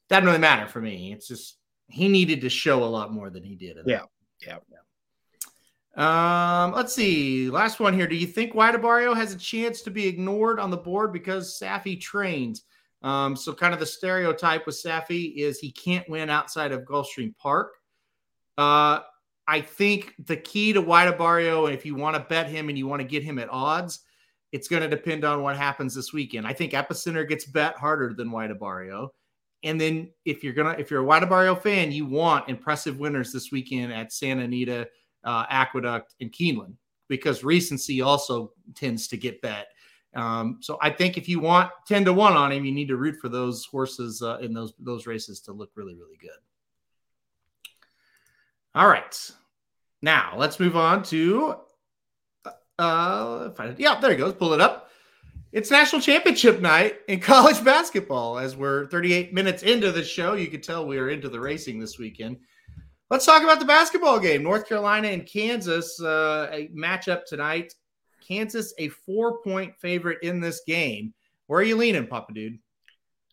Speaker 2: that doesn't really matter for me. It's just he needed to show a lot more than he did.
Speaker 1: Yeah. yeah, yeah.
Speaker 2: Um, let's see. Last one here. Do you think Barrio has a chance to be ignored on the board because Saffie trains? Um, so kind of the stereotype with Saffie is he can't win outside of Gulfstream Park. Uh, I think the key to White Abarrio, if you want to bet him and you want to get him at odds, it's going to depend on what happens this weekend. I think Epicenter gets bet harder than White Abarrio. And then if you're gonna if you're a White Abarrio fan, you want impressive winners this weekend at Santa Anita, uh, Aqueduct, and Keeneland because recency also tends to get bet. Um, so I think if you want 10 to 1 on him, you need to root for those horses uh, in those those races to look really, really good. All right. Now let's move on to uh find it. yeah, there he goes. Pull it up. It's national championship night in college basketball. As we're 38 minutes into the show, you can tell we are into the racing this weekend. Let's talk about the basketball game. North Carolina and Kansas, uh, a matchup tonight. Kansas a four point favorite in this game. Where are you leaning, Papa Dude?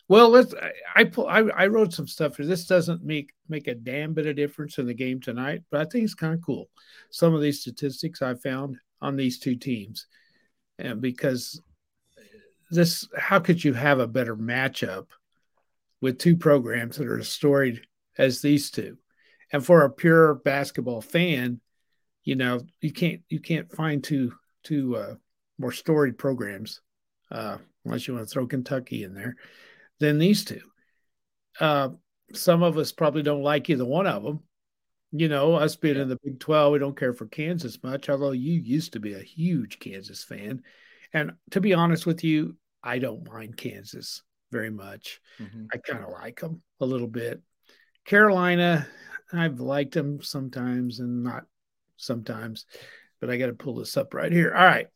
Speaker 1: Well, let's. I, I I, I wrote some stuff here. This doesn't make make a damn bit of difference in the game tonight, but I think it's kind of cool. Some of these statistics I found on these two teams, and because this, how could you have a better matchup with two programs that are as storied as these two? And for a pure basketball fan, you know, you can't you can't find two two uh, more storied programs, uh, unless you want to throw Kentucky in there, than these two. Uh, some of us probably don't like either one of them. You know, us being in the Big 12, we don't care for Kansas much, although you used to be a huge Kansas fan. And to be honest with you, I don't mind Kansas very much. Mm-hmm. I kind of like them a little bit. Carolina, I've liked them sometimes and not sometimes but I got to pull this up right here. All right.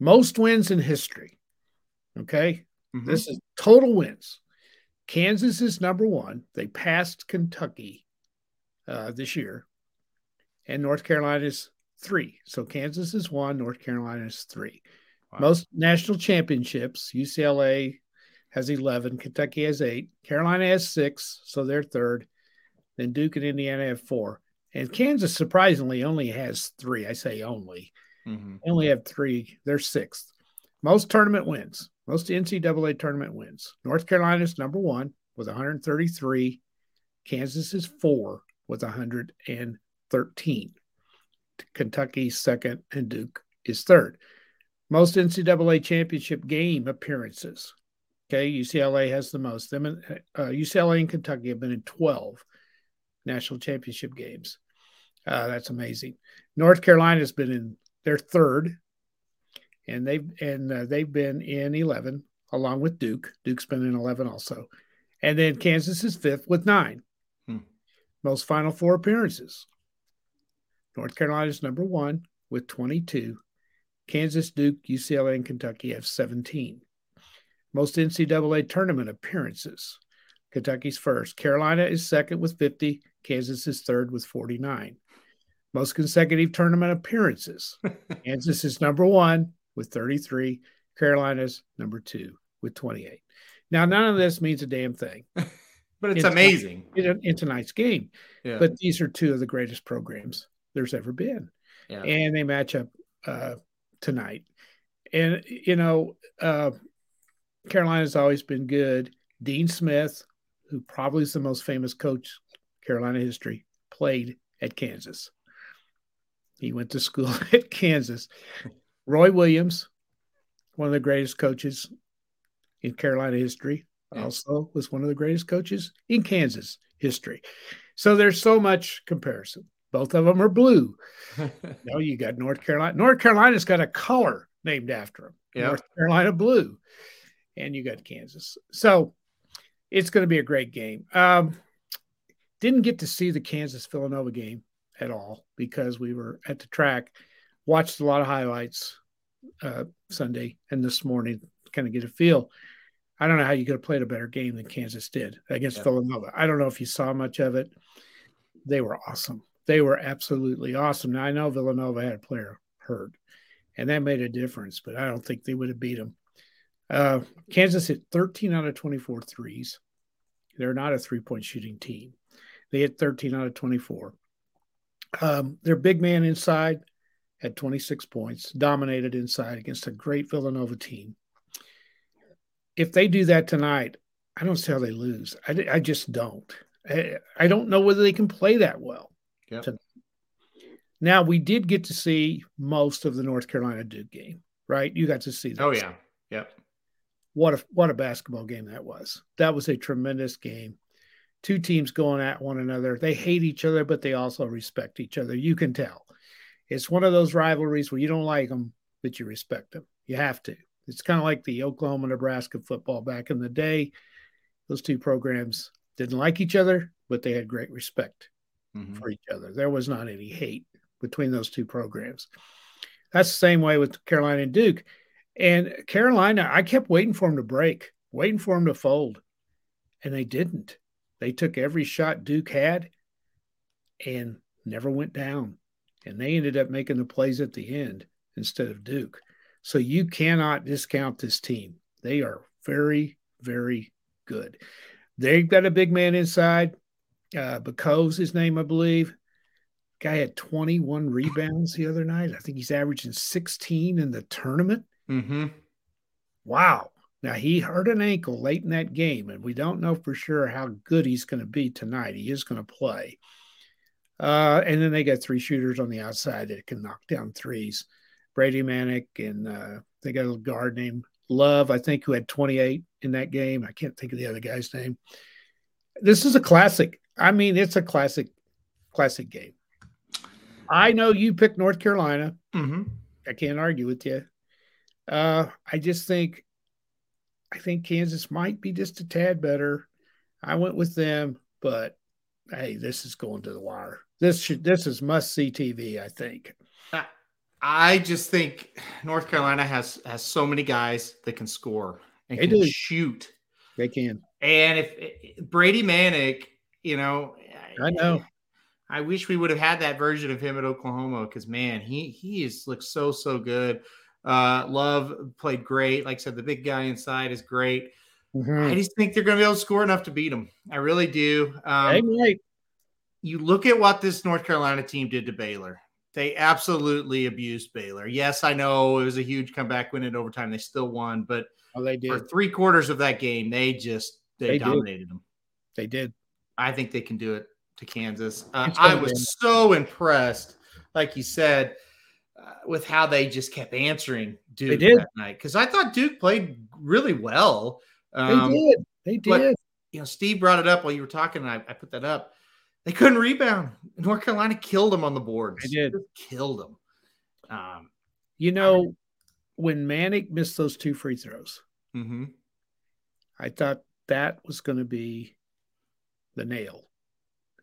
Speaker 1: Most wins in history. Okay. Mm-hmm. This is total wins. Kansas is number one. They passed Kentucky uh, this year, and North Carolina is three. So Kansas is one, North Carolina is three. Wow. Most national championships, UCLA has 11, Kentucky has eight, Carolina has six, so they're third. Then Duke and Indiana have four. And Kansas surprisingly only has three. I say only. Mm-hmm. They only have three. They're sixth. Most tournament wins. Most NCAA tournament wins. North Carolina's number one with 133. Kansas is four with 113. Kentucky second, and Duke is third. Most NCAA championship game appearances. Okay, UCLA has the most. Them, in, uh, UCLA and Kentucky have been in 12 national championship games. Uh, that's amazing. North Carolina has been in their third, and they've and uh, they've been in 11 along with Duke. Duke's been in 11 also, and then Kansas is fifth with nine. Hmm. Most Final Four appearances. North Carolina is number one with 22. Kansas, Duke, UCLA, and Kentucky have 17. Most NCAA tournament appearances. Kentucky's first. Carolina is second with 50. Kansas is third with 49. Most consecutive tournament appearances. Kansas is number one with 33. Carolina's number two with 28. Now, none of this means a damn thing.
Speaker 2: but it's, amazing.
Speaker 1: in, in, tonight's game. Yeah. But these are two of the greatest programs there's ever been. Yeah. And they match up uh, tonight. And, you know, uh, Carolina's always been good. Dean Smith, who probably is the most famous coach Carolina history, played at Kansas. He went to school at Kansas. Roy Williams, one of the greatest coaches in Carolina history, also was one of the greatest coaches in Kansas history. So there's so much comparison. Both of them are blue. you know, you got North Carolina. North Carolina's got a color named after them. Yep. North Carolina blue. And you got Kansas. So it's going to be a great game. Um, didn't get to see the Kansas Villanova game at all because we were at the track. Watched a lot of highlights uh, Sunday and this morning, kind of get a feel. I don't know how you could have played a better game than Kansas did against Villanova. I don't know if you saw much of it. They were awesome they were absolutely awesome. Now I know Villanova had a player hurt, and that made a difference, but I don't think they would have beat them. Uh, Kansas hit 13 out of 24 threes. They're not a three point shooting team. They hit 13 out of 24. Um, their big man inside had 26 points, dominated inside against a great Villanova team. If they do that tonight, I don't see how they lose. I, I just don't. I, I don't know whether they can play that well. Yep. To, now we did get to see most of the North Carolina Duke game, right? You got to see that.
Speaker 2: Oh yeah, yep.
Speaker 1: What a what a basketball game that was. That was a tremendous game. Two teams going at one another. They hate each other, but they also respect each other. You can tell. It's one of those rivalries where you don't like them, but you respect them. You have to. It's kind of like the Oklahoma Nebraska football back in the day. Those two programs didn't like each other, but they had great respect mm-hmm. for each other. There was not any hate between those two programs. That's the same way with Carolina and Duke. And Carolina, I kept waiting for them to break, waiting for them to fold, and they didn't. They took every shot Duke had and never went down. And they ended up making the plays at the end instead of Duke. So you cannot discount this team. They are very, very good. They've got a big man inside uh, Bacot's his name, I believe. Guy had 21 rebounds the other night. I think he's averaging 16 in the tournament.
Speaker 2: Mm-hmm.
Speaker 1: Wow. Now he hurt an ankle late in that game, and we don't know for sure how good he's going to be tonight. He is going to play. Uh, and then they got three shooters on the outside that can knock down threes. Brady Manek, and uh, they got a guard named Love, I think, who had 28 in that game. I can't think of the other guy's name. This is a classic. I mean, it's a classic, classic game. I know you picked North Carolina.
Speaker 2: Mm-hmm.
Speaker 1: I can't argue with you. Uh, I just think, I think Kansas might be just a tad better. I went with them, but hey, this is going to the wire. This should, this is must see TV. I think.
Speaker 2: I just think North Carolina has has so many guys that can score and they can do. shoot.
Speaker 1: They can.
Speaker 2: And if, if Brady Manek, you know,
Speaker 1: I know.
Speaker 2: I wish we would have had that version of him at Oklahoma because man, he he is looks so so good. Uh, Love played great. Like I said, the big guy inside is great. Mm-hmm. I just think they're going to be able to score enough to beat them. I really do. Um,
Speaker 1: right.
Speaker 2: You look at what this North Carolina team did to Baylor. They absolutely abused Baylor. Yes, I know it was a huge comeback win in overtime. They still won, but
Speaker 1: oh, they did.
Speaker 2: for three quarters of that game, they just they, they dominated did. them.
Speaker 1: They did.
Speaker 2: I think they can do it to Kansas. Uh, I was so impressed, like you said, uh, with how they just kept answering Duke they
Speaker 1: did.
Speaker 2: that night. Because I thought Duke played really well.
Speaker 1: They
Speaker 2: Um,
Speaker 1: did. They
Speaker 2: but-
Speaker 1: did.
Speaker 2: you know, Steve brought it up while you were talking, and I, I put that up. They couldn't rebound. North Carolina killed them on the boards.
Speaker 1: They did.
Speaker 2: Killed them. Um,
Speaker 1: You know, when Manek missed those two free throws,
Speaker 2: mhm.
Speaker 1: I thought that was going to be the nail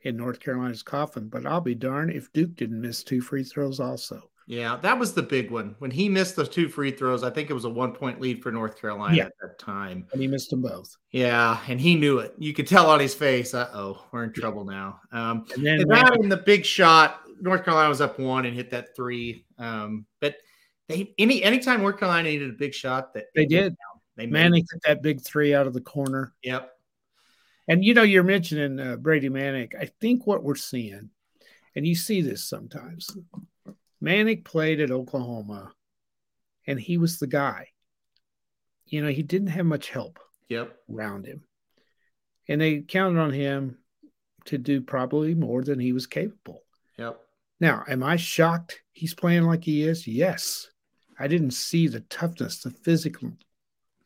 Speaker 1: in North Carolina's coffin. But I'll be darned if Duke didn't miss two free throws also.
Speaker 2: Yeah, that was the big one. When he missed the two free throws, I think it was a one point lead for North Carolina
Speaker 1: Yeah.
Speaker 2: at that time.
Speaker 1: And he missed them both.
Speaker 2: Yeah, and he knew it. You could tell on his face, uh oh, we're in trouble now. Um,
Speaker 1: And then
Speaker 2: and that and the big shot, North Carolina was up one and hit that three. Um, but they any anytime North Carolina needed a big shot, that
Speaker 1: They
Speaker 2: went
Speaker 1: did.
Speaker 2: They made
Speaker 1: Manning hit that big three out of the corner.
Speaker 2: Yep.
Speaker 1: And you know, you're mentioning uh, Brady Manek. I think what we're seeing, and you see this sometimes, Manek played at Oklahoma, and he was the guy. You know, he didn't have much help
Speaker 2: Yep.
Speaker 1: around him, and they counted on him to do probably more than he was capable.
Speaker 2: Yep.
Speaker 1: Now, am I shocked he's playing like he is? Yes. I didn't see the toughness, the physical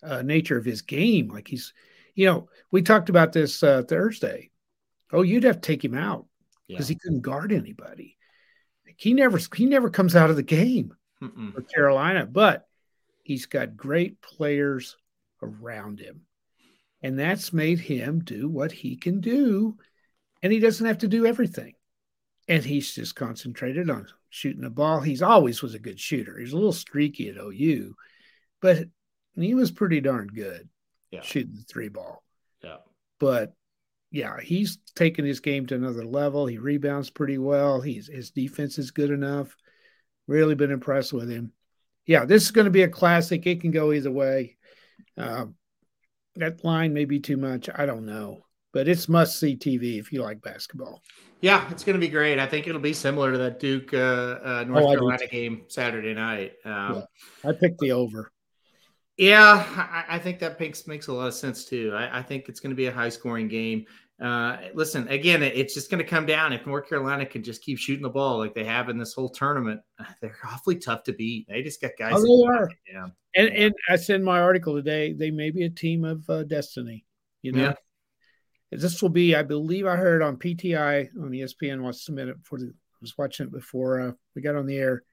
Speaker 1: uh, nature of his game. Like he's, you know, we talked about this uh, Thursday. Oh, you'd have to take him out
Speaker 2: Yeah.
Speaker 1: because he couldn't guard anybody. He never, he never comes out of the game
Speaker 2: Mm-mm.
Speaker 1: for Carolina, but he's got great players around him. And that's made him do what he can do. And he doesn't have to do everything. And he's just concentrated on shooting the ball. He's always was a good shooter. He's a little streaky at OU, but he was pretty darn good
Speaker 2: Yeah.
Speaker 1: shooting the three ball.
Speaker 2: Yeah.
Speaker 1: But yeah, he's taken his game to another level. He rebounds pretty well. He's his defense is good enough. Really been impressed with him. Yeah, this is going to be a classic. It can go either way. Um, that line may be too much. I don't know, but it's must see TV if you like basketball.
Speaker 2: Yeah, it's going to be great. I think it'll be similar to that Duke uh, uh, North
Speaker 1: Oh,
Speaker 2: Carolina game Saturday night. Um,
Speaker 1: Yeah. I picked the over.
Speaker 2: Yeah, I, I think that makes makes a lot of sense too. I, I think it's going to be a high scoring game. Uh, listen, again, it- it's just going to come down if North Carolina can just keep shooting the ball like they have in this whole tournament. They're awfully tough to beat. They just got guys.
Speaker 1: Oh, they are.
Speaker 2: Yeah,
Speaker 1: And and I said in my article today, they may be a team of uh, destiny. You know,
Speaker 2: Yeah.
Speaker 1: this will be, I believe, I heard on PTI on ESPN. Was submitted for the. I was watching it before uh, we got on the air.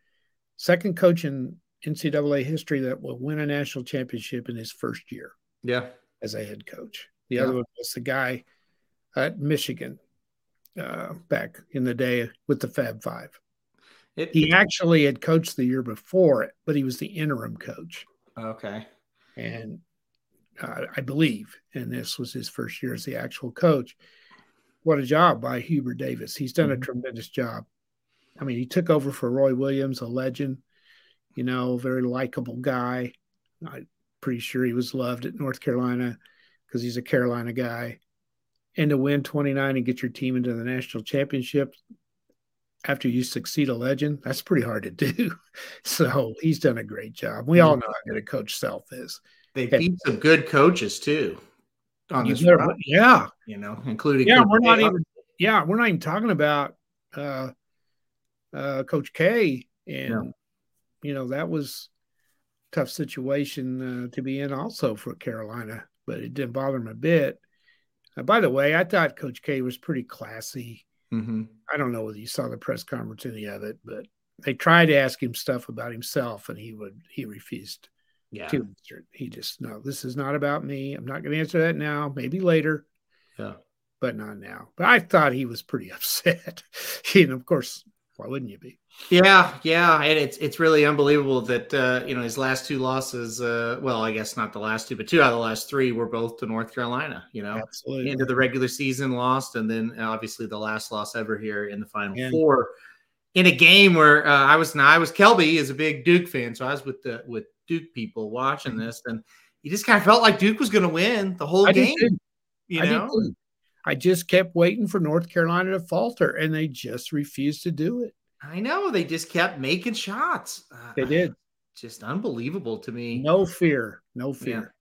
Speaker 1: Second coach in NCAA history that will win a national championship in his first year
Speaker 2: yeah,
Speaker 1: as a head coach. The
Speaker 2: Yeah.
Speaker 1: other one was the guy at Michigan uh, back in the day with the Fab Five.
Speaker 2: it,
Speaker 1: He actually had coached the year before but he was the interim coach.
Speaker 2: okay.
Speaker 1: and uh, I believe, and this was his first year as the actual coach. What a job by Hubert Davis! He's done a
Speaker 2: Mhm.
Speaker 1: tremendous job. I mean, he took over for Roy Williams, a legend. You know, very likable guy. I'm pretty sure he was loved at North Carolina because he's a Carolina guy. And to win 29 and get your team into the national championship after you succeed a legend, that's pretty hard to do. So he's done a great job. We all know how good a coach Self is.
Speaker 2: They beat some good coaches too on this run,
Speaker 1: yeah,
Speaker 2: you know, including
Speaker 1: yeah.
Speaker 2: Coach
Speaker 1: We're not
Speaker 2: K.
Speaker 1: even. Yeah, we're not even talking about uh, uh, Coach K, and
Speaker 2: Yeah.
Speaker 1: You know that was a tough situation uh, to be in, also for Carolina, but it didn't bother him a bit. Uh, by the way, I thought Coach K was pretty classy.
Speaker 2: Mhm.
Speaker 1: I don't know whether you saw the press conference any of it, but they tried to ask him stuff about himself, and he would he refused
Speaker 2: Yeah,
Speaker 1: to answer. it. He just no, this is not about me. I'm not going to answer that now. Maybe later.
Speaker 2: yeah.
Speaker 1: but not now. But I thought he was pretty upset. and of course, why wouldn't you be?
Speaker 2: Yeah, yeah, and it's it's really unbelievable that uh, you know his last two losses. Uh, well, I guess not the last two, but two out of the last three were both to North Carolina. You know,
Speaker 1: Absolutely.
Speaker 2: into the regular season lost, and then obviously the last loss ever here in the Final
Speaker 1: Yeah.
Speaker 2: Four, in a game where uh, I was now I was Kelby is a big Duke fan, so I was with the with Duke people watching this, and you just kind of felt like Duke was going to win the whole
Speaker 1: Mm-hmm. I
Speaker 2: game. You
Speaker 1: I
Speaker 2: know.
Speaker 1: I just kept waiting for North Carolina to falter, and they just refused to do it.
Speaker 2: I know they just kept making shots. Uh,
Speaker 1: They did.
Speaker 2: just unbelievable to me.
Speaker 1: No fear. No fear.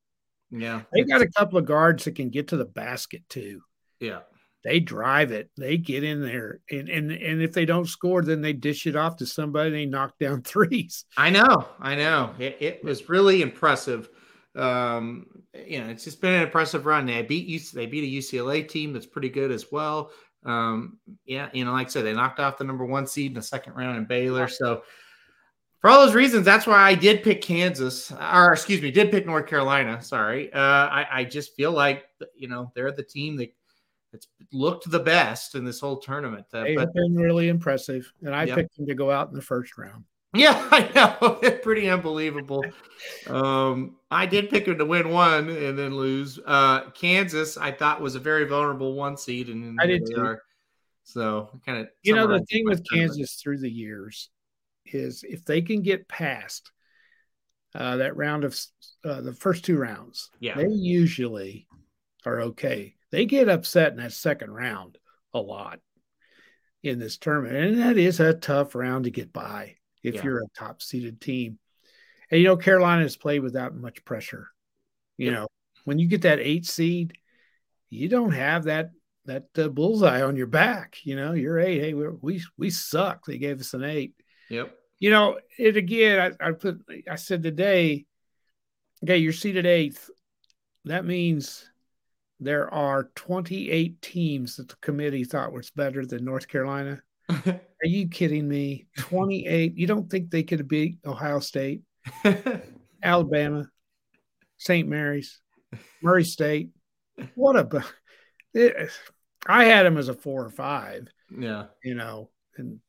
Speaker 2: Yeah,
Speaker 1: They got a couple of guards that can get to the basket too.
Speaker 2: yeah.
Speaker 1: they drive it. They get in there, and and and if they don't score, then they dish it off to somebody. They knock down threes.
Speaker 2: I know, I know. It, it was really impressive. Um, you know, it's just been an impressive run. They beat you, they beat a UCLA team that's pretty good as well. Um, yeah, you know, like I said, they knocked off the number one seed in the second round in Baylor. So for all those reasons, that's why I did pick Kansas, or excuse me, did pick North Carolina. Sorry, uh, I, I just feel like you know they're the team that that's looked the best in this whole tournament. Uh,
Speaker 1: They've
Speaker 2: but
Speaker 1: been really impressive, and I
Speaker 2: Yeah.
Speaker 1: picked them to go out in the first round.
Speaker 2: Yeah, I know, pretty unbelievable. Um, I did pick them to win one and then lose. Uh, Kansas, I thought was a very vulnerable one seed, and
Speaker 1: I did too.
Speaker 2: are. So kind of
Speaker 1: You know, the thing with Kansas through the years is if they can get past uh, that round of uh, the first two rounds,
Speaker 2: Yeah.
Speaker 1: they usually are okay. They get upset in that second round a lot in this tournament, and that is a tough round to get by if
Speaker 2: Yeah.
Speaker 1: you're a top seeded team. And you know, Carolina has played without much pressure. You know, when you get that eight seed, you don't have that that uh, bullseye on your back. You know, you're eight. Hey, we're, we we suck. They gave us an eight.
Speaker 2: Yep.
Speaker 1: You know, it again. I, I put. I said today. Okay, you're seated eighth. That means there are 28 teams that the committee thought was better than North Carolina. Are you kidding me? 28. You don't think they could beat Ohio State, Alabama, St. Mary's, Murray State? What a. It, I had them as a four or five,
Speaker 2: yeah.
Speaker 1: you know, and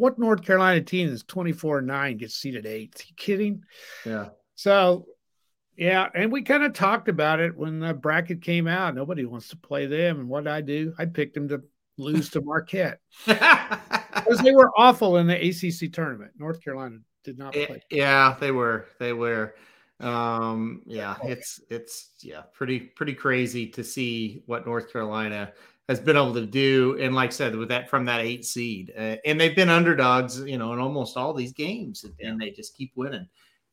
Speaker 1: what North Carolina team is 24 9 gets seated eighth? you kidding?
Speaker 2: Yeah.
Speaker 1: So, yeah, and we kind of talked about it when the bracket came out. Nobody wants to play them. And what did I do? I picked them to lose to Marquette because they were awful in the ACC tournament. North Carolina did not
Speaker 2: Yeah,
Speaker 1: play.
Speaker 2: yeah, they were. They were. Um, yeah, it's it's yeah, pretty pretty crazy to see what North Carolina has been able to do, and like I said, with that from that eight seed, uh, and they've been underdogs, you know, in almost all these games, and, and they just keep winning,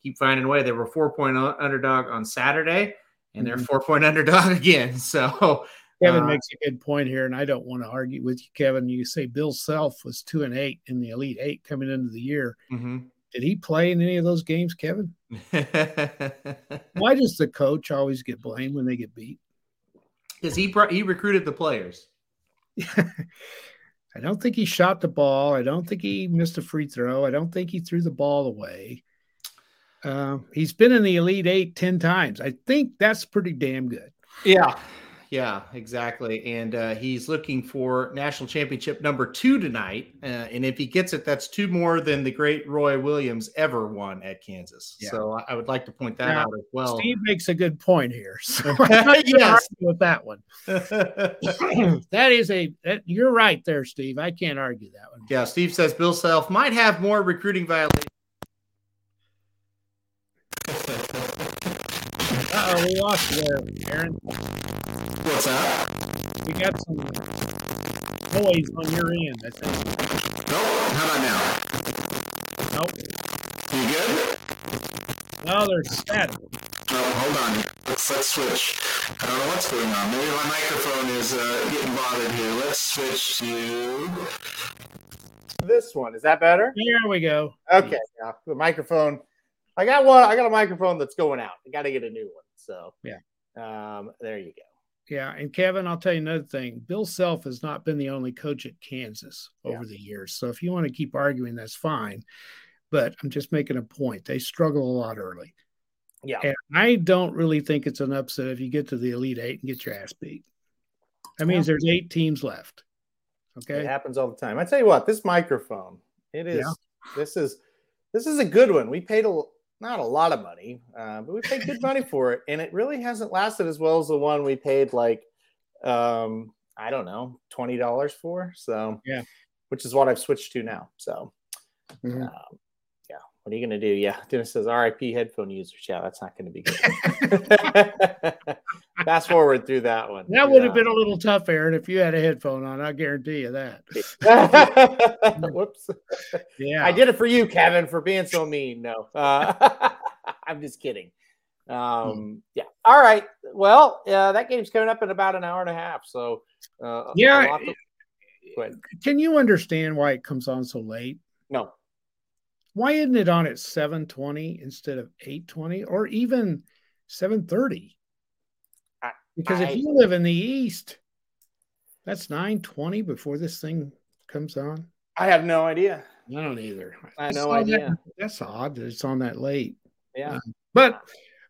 Speaker 2: keep finding a way. They were four point underdog on Saturday, and they're
Speaker 1: Mhm.
Speaker 2: four point underdog again. So
Speaker 1: Kevin
Speaker 2: Uh,
Speaker 1: makes a good point here, and I don't want to argue with you, Kevin. You say Bill Self was two and eight in the Elite Eight coming into the year.
Speaker 2: mhm.
Speaker 1: Did he play in any of those games, Kevin? Why does the coach always get blamed when they get beat?
Speaker 2: because he brought, he recruited the players.
Speaker 1: I don't think he shot the ball. I don't think he missed a free throw. I don't think he threw the ball away. Um, he's been in the Elite Eight 10 times. I think that's pretty damn good.
Speaker 2: Yeah, yeah, exactly. And uh, he's looking for national championship number two tonight. Uh, and if he gets it, that's two more than the great Roy Williams ever won at Kansas.
Speaker 1: Yeah.
Speaker 2: So I, I would like to point that
Speaker 1: Now,
Speaker 2: out as well.
Speaker 1: Steve makes a good point here. So I'm
Speaker 2: Yes.
Speaker 1: with that one. that is a that, you're right there, Steve. I can't argue that one.
Speaker 2: yeah, Steve says Bill Self might have more recruiting violations.
Speaker 1: Uh oh, we lost you there, Aaron.
Speaker 3: What's that?
Speaker 1: We got some noise on your end, I think.
Speaker 3: Nope. How about now?
Speaker 1: Nope.
Speaker 3: You good?
Speaker 1: No, they're static.
Speaker 3: No, hold on. Let's let's switch. I don't know what's going on. Maybe my microphone is uh, getting bothered here. Let's switch to.
Speaker 2: This one is that better?
Speaker 1: There we go.
Speaker 2: Okay, yeah, the microphone. I got one. I got a microphone that's going out. I got to get a new one. So
Speaker 1: Yeah.
Speaker 2: um, there you go.
Speaker 1: Yeah, and Kevin, I'll tell you another thing. Bill Self has not been the only coach at Kansas over the years. So if you want to keep arguing, that's fine. But I'm just making a point. They struggle a lot early.
Speaker 2: Yeah.
Speaker 1: And I don't really think it's an upset if you get to the Elite Eight and get your ass beat. That means there's eight teams left. Okay.
Speaker 2: It happens all the time. I tell you what, this microphone, it is.
Speaker 1: Yeah.
Speaker 2: This is this is a good one. We paid a not a lot of money, uh, but we paid good money for it, and it really hasn't lasted as well as the one we paid like um, I don't know twenty dollars for. So
Speaker 1: Yeah.
Speaker 2: which is what I've switched to now. So
Speaker 1: Mhm.
Speaker 2: um, yeah, what are you gonna do? Yeah, Dennis says R.I.P. headphone users. Yeah, that's not going to be good. Fast forward through that one.
Speaker 1: That would have been a little tough, Aaron, if you had a headphone on. I guarantee you that.
Speaker 2: Whoops.
Speaker 1: Yeah.
Speaker 2: I did it for you, Kevin, for being so mean. No, uh, I'm just kidding. Um, yeah. all right. Well, uh, that game's coming up in about an hour and a half. So, uh,
Speaker 1: Yeah,
Speaker 2: to-
Speaker 1: Can you understand why it comes on so late?
Speaker 2: No.
Speaker 1: Why isn't it on at 720 instead of 820 or even 730? Because
Speaker 2: I-
Speaker 1: if you live in the east, that's 920 before this thing comes on.
Speaker 2: I have no idea.
Speaker 1: I don't either.
Speaker 2: I have no idea.
Speaker 1: that- that's odd that it's on that late.
Speaker 2: Yeah.
Speaker 1: But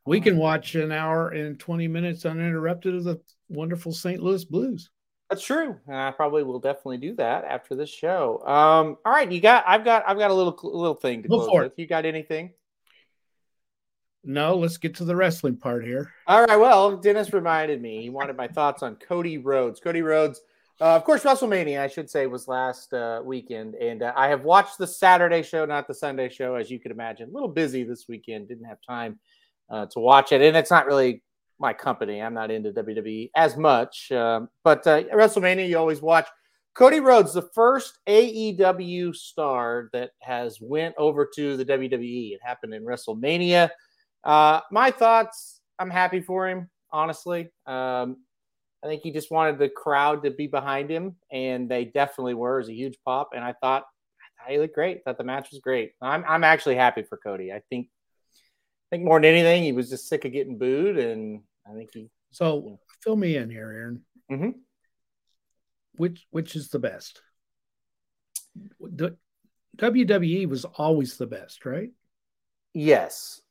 Speaker 1: we can watch an hour and 20 minutes uninterrupted of the wonderful St. Louis Blues.
Speaker 2: That's true. And I probably will definitely do that after this show. Um, all right, you got I've got I've got a little little thing to
Speaker 1: Go
Speaker 2: close
Speaker 1: for it.
Speaker 2: with. You got anything?
Speaker 1: No, let's get to the wrestling part here.
Speaker 2: All right. Well, Dennis reminded me. He wanted my thoughts on Cody Rhodes. Cody Rhodes, uh, of course, WrestleMania, I should say, was last uh, weekend, and uh, I have watched the Saturday show, not the Sunday show, as you could imagine. A little busy this weekend, didn't have time uh, to watch it, and it's not really my company. I'm not into WWE as much, um, but uh, WrestleMania, you always watch. Cody Rhodes, the first AEW star that has went over to the WWE. It happened in WrestleMania. Uh, my thoughts. I'm happy for him, honestly. Um, I think he just wanted the crowd to be behind him, and they definitely were. It was a huge pop, and I thought, I thought he looked great. thought the match was great. I'm I'm actually happy for Cody. I think I think more than anything, he was just sick of getting booed, and I think he.
Speaker 1: So fill me in here, Aaron.
Speaker 2: Mm-hmm.
Speaker 1: Which which is the best? The WWE was always the best, right?
Speaker 2: Yes.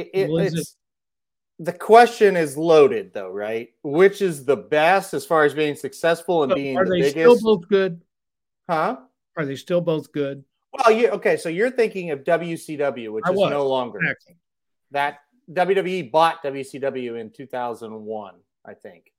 Speaker 2: It, it, it's the question is loaded though, right? Which is the best as far as being successful and
Speaker 1: So
Speaker 2: being
Speaker 1: are
Speaker 2: the
Speaker 1: they
Speaker 2: biggest?
Speaker 1: still both good?
Speaker 2: huh?
Speaker 1: Are they still both good?
Speaker 2: Well, you okay? So you're thinking of WCW, which
Speaker 1: I
Speaker 2: is
Speaker 1: was.
Speaker 2: no longer
Speaker 1: Exactly.
Speaker 2: that WWE bought WCW in 2001, I think.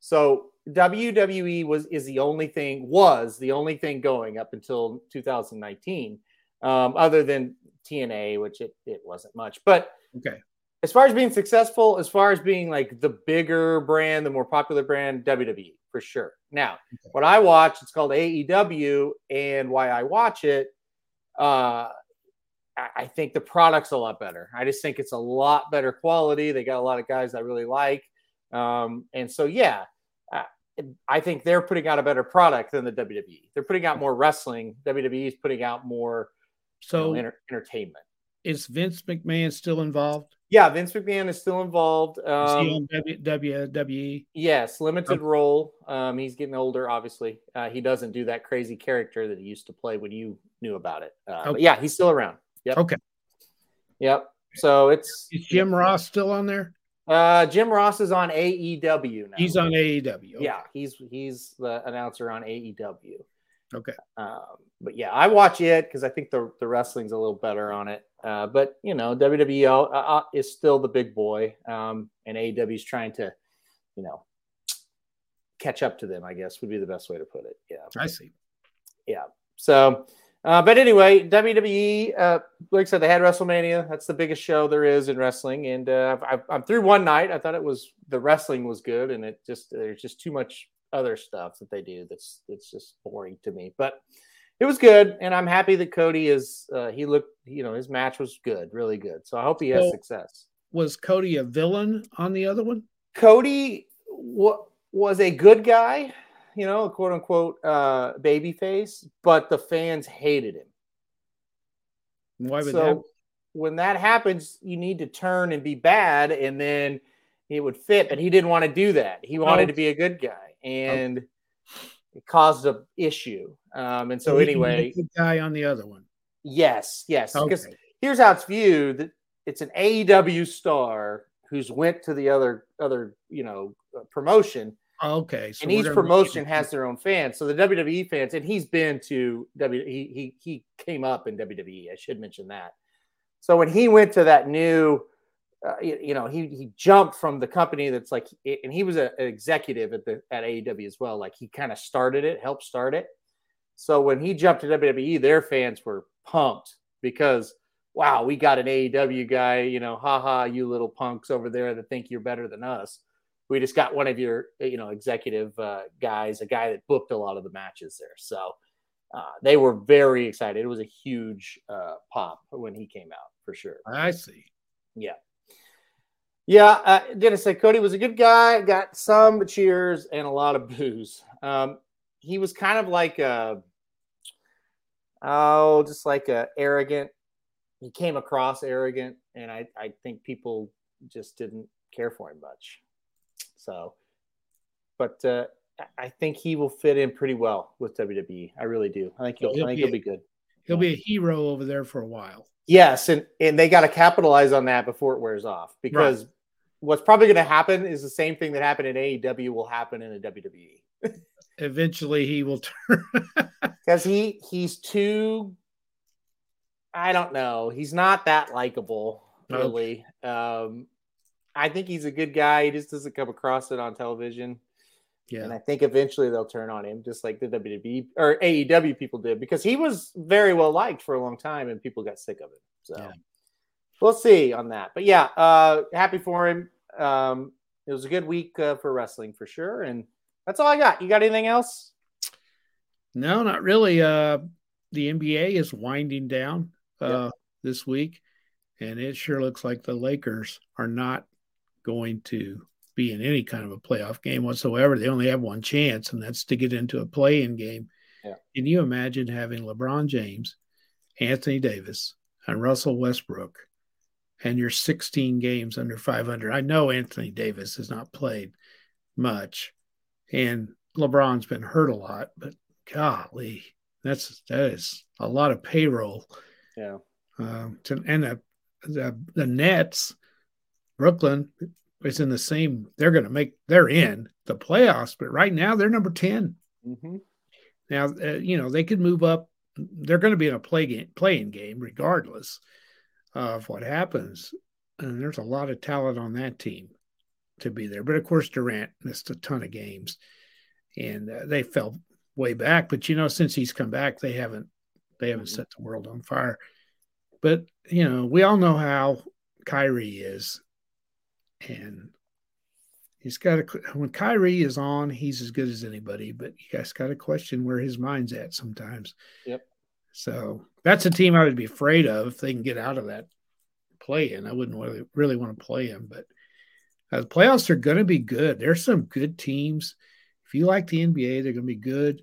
Speaker 2: So WWE was is the only thing was the only thing going up until 2019, um, other than TNA, which it it wasn't much. But
Speaker 1: Okay.
Speaker 2: as far as being successful, as far as being like the bigger brand, the more popular brand, WWE for sure. Now,
Speaker 1: Okay.
Speaker 2: what I watch, it's called AEW, and why I watch it, uh, I, I think the product's a lot better. I just think it's a lot better quality. They got a lot of guys I really like, um, and so yeah, I, I think they're putting out a better product than the WWE. They're putting out more wrestling. WWE is putting out more you
Speaker 1: So
Speaker 2: know, enter- entertainment.
Speaker 1: Is Vince McMahon still involved?
Speaker 2: Yeah, Vince McMahon is still involved.
Speaker 1: Is
Speaker 2: Um,
Speaker 1: he on WWE?
Speaker 2: Yes, limited role. Um, he's getting older, obviously. Uh, he doesn't do that crazy character that he used to play when you knew about it. Uh,
Speaker 1: Okay.
Speaker 2: yeah, he's still around. Yep.
Speaker 1: Okay.
Speaker 2: Yep. So it's
Speaker 1: Is Jim Ross still on there?
Speaker 2: uh, Jim Ross is on AEW now.
Speaker 1: He's on AEW. Okay.
Speaker 2: Yeah, he's he's the announcer on AEW.
Speaker 1: Okay.
Speaker 2: Um, but yeah, I watch it because I think the the wrestling's a little better on it. Uh, but you know, WWE uh, uh, is still the big boy, um, and AEW is trying to, you know, catch up to them. I guess would be the best way to put it. Yeah.
Speaker 1: I see. Yeah.
Speaker 2: So, uh, but anyway, WWE, uh, like I said, they had WrestleMania. That's the biggest show there is in wrestling, and uh, I've, I'm through one night. I thought it was the wrestling was good, and it just there's just too much other stuff that they do that's that's just boring to me. But it was good, and I'm happy that Cody is. Uh, he looked, you know, his match was good, really good. So I hope he has
Speaker 1: So-
Speaker 2: success.
Speaker 1: Was Cody a villain on the other one?
Speaker 2: Cody wa- was a good guy, you know, a quote unquote uh, baby face, but the fans hated him.
Speaker 1: Why would
Speaker 2: so
Speaker 1: that?
Speaker 2: when that happens, you need to turn and be bad, and then it would fit. But he didn't want to do that. He wanted to be a good guy, and it caused a issue. Um, and so
Speaker 1: he can be a
Speaker 2: anyway,
Speaker 1: good guy on the other one.
Speaker 2: yes, yes, because here's how it's viewed: that it's an AEW star who's went to the other other you know uh, promotion
Speaker 1: Okay. So
Speaker 2: and each promotion has their own fans. So the WWE fans, and he's been to W. He he he came up in WWE. I should mention that. So when he went to that new, uh, you, you know, he he jumped from the company that's like, and he was a, an executive at the at AEW as well. Like he kind of started it, helped start it. So when he jumped to WWE, their fans were pumped because wow, we got an AEW guy. You know, haha, you little punks over there that think you're better than us we just got one of your you know executive uh, guys a guy that booked a lot of the matches there so uh, they were very excited it was a huge uh, pop when he came out for sure
Speaker 1: I see.
Speaker 2: yeah Yeah, uh, I say Cody was a good guy? Got some cheers and a lot of booze. Um, he was kind of like a, oh, just like a arrogant. He came across arrogant, and I I think people just didn't care for him much. So, but uh, I think he will fit in pretty well with WWE. I really do. I think he'll,
Speaker 1: He'll
Speaker 2: I think
Speaker 1: be
Speaker 2: he'll be good.
Speaker 1: He'll be a hero over there for a while.
Speaker 2: Yes, and and they got to capitalize on that before it wears off because what's probably going to happen is the same thing that happened in AEW will happen in the WWE
Speaker 1: Eventually, he will turn.
Speaker 2: because he he's too. I don't know. He's not that likable, really. Um, I think he's a good guy. He just doesn't come across it on television.
Speaker 1: Yeah.
Speaker 2: And I think eventually they'll turn on him, just like the WWE or AEW people did, because he was very well liked for a long time and people got sick of it. So
Speaker 1: Yeah.
Speaker 2: We'll see on that. But yeah, uh, happy for him. Um, it was a good week uh, for wrestling for sure. And that's all I got. You got anything else?
Speaker 1: no, not really. Uh, the NBA is winding down uh,
Speaker 2: Yep.
Speaker 1: this week, and it sure looks like the Lakers are not going to be in any kind of a playoff game whatsoever. They only have one chance, and that's to get into a play-in game.
Speaker 2: Yeah.
Speaker 1: Can you imagine having LeBron James, Anthony Davis, and Russell Westbrook, and you're 16 games under 500? I know Anthony Davis has not played much, and LeBron's been hurt a lot, but golly, that's that is a lot of payroll.
Speaker 2: Yeah.
Speaker 1: Um, to, and the, the the Nets, Brooklyn is in the same. They're going to make. They're in the playoffs, but right now they're number ten.
Speaker 2: Mm-hmm.
Speaker 1: Now uh, you know they could move up. They're going to be in a play game, playing game regardless of what happens. And there's a lot of talent on that team to be there. But of course, Durant missed a ton of games, and uh, they fell way back. But you know, since he's come back, they haven't they haven't
Speaker 2: Mhm.
Speaker 1: set the world on fire. But you know, we all know how Kyrie is, and he's got a When Kyrie is on, he's as good as anybody. But you guys got to question where his mind's at sometimes.
Speaker 2: Yep.
Speaker 1: So that's a team I would be afraid of if they can get out of that play in. I wouldn't really, really want to play him, but uh, the playoffs are going to be good. There's some good teams. If you like the NBA, they're going to be good.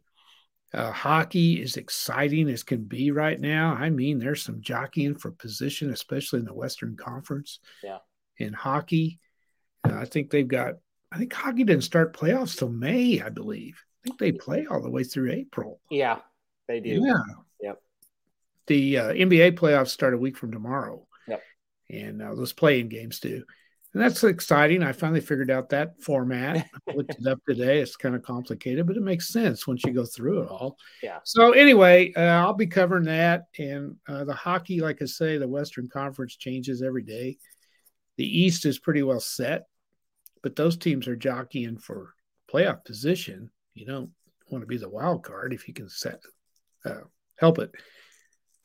Speaker 1: Uh, hockey is exciting as can be right now. I mean, there's some jockeying for position, especially in the Western Conference.
Speaker 2: Yeah.
Speaker 1: In hockey, uh, I think they've got. I think hockey didn't start playoffs till May, I believe. I think they play all the way through April.
Speaker 2: Yeah, they do.
Speaker 1: Yeah. The uh, NBA playoffs start a week from tomorrow.
Speaker 2: Yep.
Speaker 1: And uh, those playing games too. And that's exciting. I finally figured out that format. I looked it up today. It's kind of complicated, but it makes sense once you go through it all.
Speaker 2: Yeah.
Speaker 1: So anyway, uh, I'll be covering that. And uh, the hockey, like I say, the Western Conference changes every day. The East is pretty well set, but those teams are jockeying for playoff position. You don't want to be the wild card if you can set uh, help it.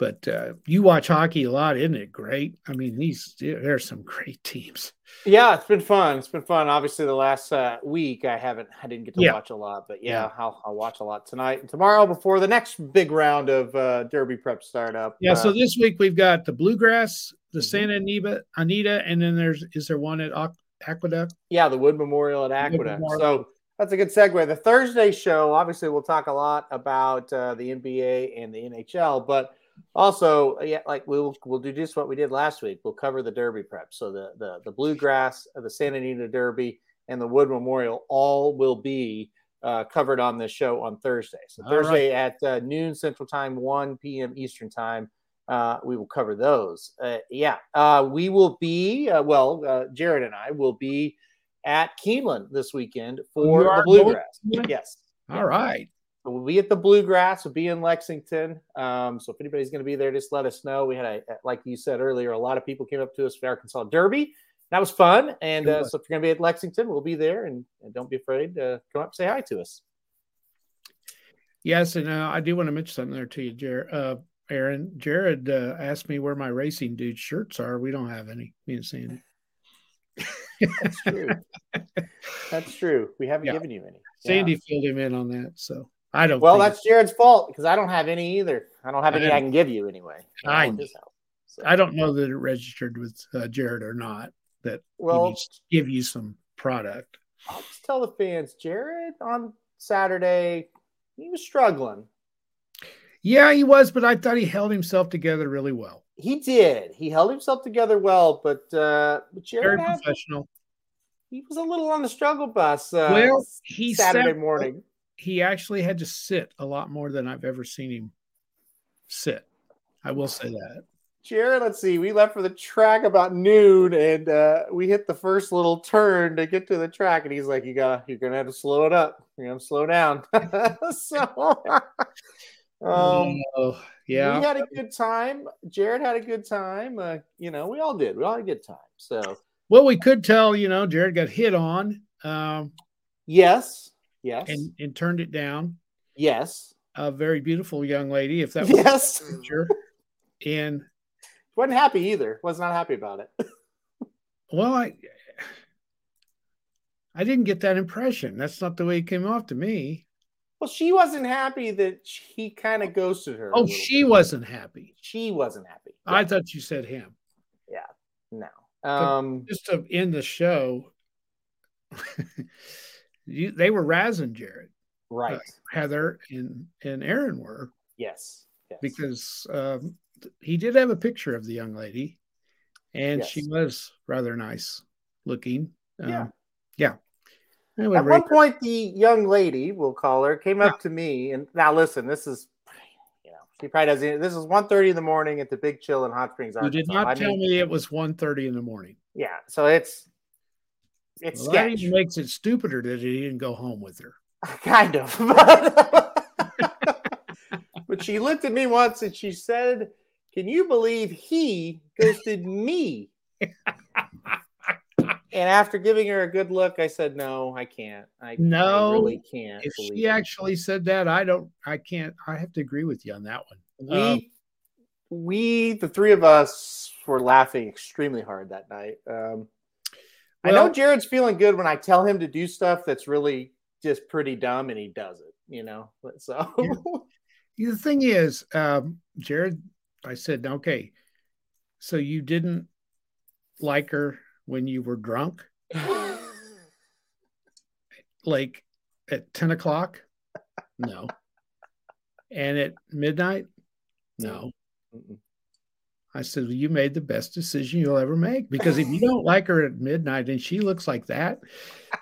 Speaker 1: But uh, you watch hockey a lot, isn't it? Great. I mean, these there are some great teams.
Speaker 2: Yeah, it's been fun. It's been fun. Obviously, the last uh, week I haven't, I didn't get to
Speaker 1: Yeah.
Speaker 2: watch a lot, but yeah, I'll, I'll watch a lot tonight and tomorrow before the next big round of uh, Derby prep startup.
Speaker 1: Yeah. So
Speaker 2: Uh,
Speaker 1: this week we've got the Bluegrass, the
Speaker 2: Mhm.
Speaker 1: Santa Anita, Anita, and then there's is there one at Aqueduct?
Speaker 2: yeah, the Wood Memorial at Aqueduct.
Speaker 1: Memorial.
Speaker 2: So that's a good segue. The Thursday show, obviously, we'll talk a lot about uh, the NBA and the NHL, but also, yeah, like we'll we'll do just what we did last week. We'll cover the Derby prep. So the the the Bluegrass, uh, the Santa Anita Derby, and the Wood Memorial all will be uh, covered on this show on Thursday. So
Speaker 1: All
Speaker 2: Thursday at uh, noon Central Time, one p.m. Eastern Time. Uh, we will cover those. Uh, yeah, uh, we will be uh, well. Uh, Jared and I will be at Keeneland this weekend for the Bluegrass. Yes,
Speaker 1: All right.
Speaker 2: We'll be at the Bluegrass. We'll be in Lexington. Um, so if anybody's going to be there, just let us know. We had a, like you said earlier, a lot of people came up to us for Arkansas Derby. That was fun. And uh, so if you're going to be at Lexington, we'll be there. And, and don't be afraid to come up, say hi to us.
Speaker 1: Yes, and uh, I do want to mention something there to you, Jared. Uh, Aaron, Jared uh, asked me where my racing dude shirts are. We don't have any. Me and Sandy.
Speaker 2: That's true. that's true. We haven't
Speaker 1: Yeah.
Speaker 2: given you any.
Speaker 1: Sandy
Speaker 2: Yeah.
Speaker 1: filled him in on that, so I don't.
Speaker 2: Well,
Speaker 1: think-
Speaker 2: that's Jared's fault because I don't have any either. I don't have any I can give you anyway.
Speaker 1: I.
Speaker 2: So-
Speaker 1: I don't know that it registered with uh, Jared or not. that
Speaker 2: Well,
Speaker 1: give you some product.
Speaker 2: I'll just tell the fans, Jared on Saturday, he was struggling.
Speaker 1: Yeah, he was, but I thought he held himself together really well.
Speaker 2: He did. He held himself together well, but uh, but
Speaker 1: Very
Speaker 2: Jared had,
Speaker 1: professional.
Speaker 2: he was a little on the struggle bus. Uh,
Speaker 1: well, he
Speaker 2: Saturday
Speaker 1: sat-
Speaker 2: morning.
Speaker 1: He actually had to sit a lot more than I've ever seen him sit. I will say that.
Speaker 2: Jared, let's see. We left for the track about noon, and uh, we hit the first little turn to get to the track, and he's like, "You got, you're gonna have to slow it up. You're gonna slow down." so, um,
Speaker 1: oh, yeah.
Speaker 2: we had a good time. Jared had a good time. Uh, you know, we all did. We all had a good time. So,
Speaker 1: Well, we could tell, you know, Jared got hit on um,
Speaker 2: yes, yes,
Speaker 1: and, and turned it down.
Speaker 2: yes,
Speaker 1: A very beautiful young lady, if that was
Speaker 2: yes.
Speaker 1: picture. And
Speaker 2: wasn't happy either. Was not happy about it.
Speaker 1: well, I I didn't get that impression. That's not the way it came off to me.
Speaker 2: Well, she wasn't happy that he kind of ghosted her.
Speaker 1: Oh, she
Speaker 2: bit.
Speaker 1: wasn't happy.
Speaker 2: she wasn't happy.
Speaker 1: I thought you said him. Yeah.
Speaker 2: No. Um,
Speaker 1: Just to end the show, you, they were razzing Jared.
Speaker 2: right.
Speaker 1: Heather and and Aaron were
Speaker 2: Yes. yes.
Speaker 1: because um, he did have a picture of the young lady, and
Speaker 2: Yes.
Speaker 1: she was rather nice looking. Um,
Speaker 2: Yeah.
Speaker 1: yeah. I
Speaker 2: At one point, the young lady, we'll call her, came up to me and now listen. This is, you know, she probably doesn't. This is 1.30 in the morning at the Big Chill in Hot Springs,
Speaker 1: her- You did not
Speaker 2: I
Speaker 1: tell
Speaker 2: mean,
Speaker 1: me it was 1.30 in the morning.
Speaker 2: Yeah, so it's it's
Speaker 1: Well, that even makes it stupider that he didn't go home with her.
Speaker 2: kind of. but she looked at me once and she said, "Can you believe he ghosted me?" And after giving her a good look, I said, "No, I can't. I,
Speaker 1: No,
Speaker 2: I really can't."
Speaker 1: If she
Speaker 2: it."
Speaker 1: actually said that, I don't, I can't, I have to agree with you on that one.
Speaker 2: we
Speaker 1: Um,
Speaker 2: we the three of us were laughing extremely hard that night. Um, I know Jared's feeling good when I tell him to do stuff that's really just pretty dumb, and he does it. You know, But so
Speaker 1: The thing is, um, Jared, I said, okay, so you didn't like her when you were drunk, like at 10 o'clock? No. And at midnight? No.
Speaker 2: Mm-mm.
Speaker 1: I said, well, you made the best decision you'll ever make because if you don't like her at midnight and she looks like that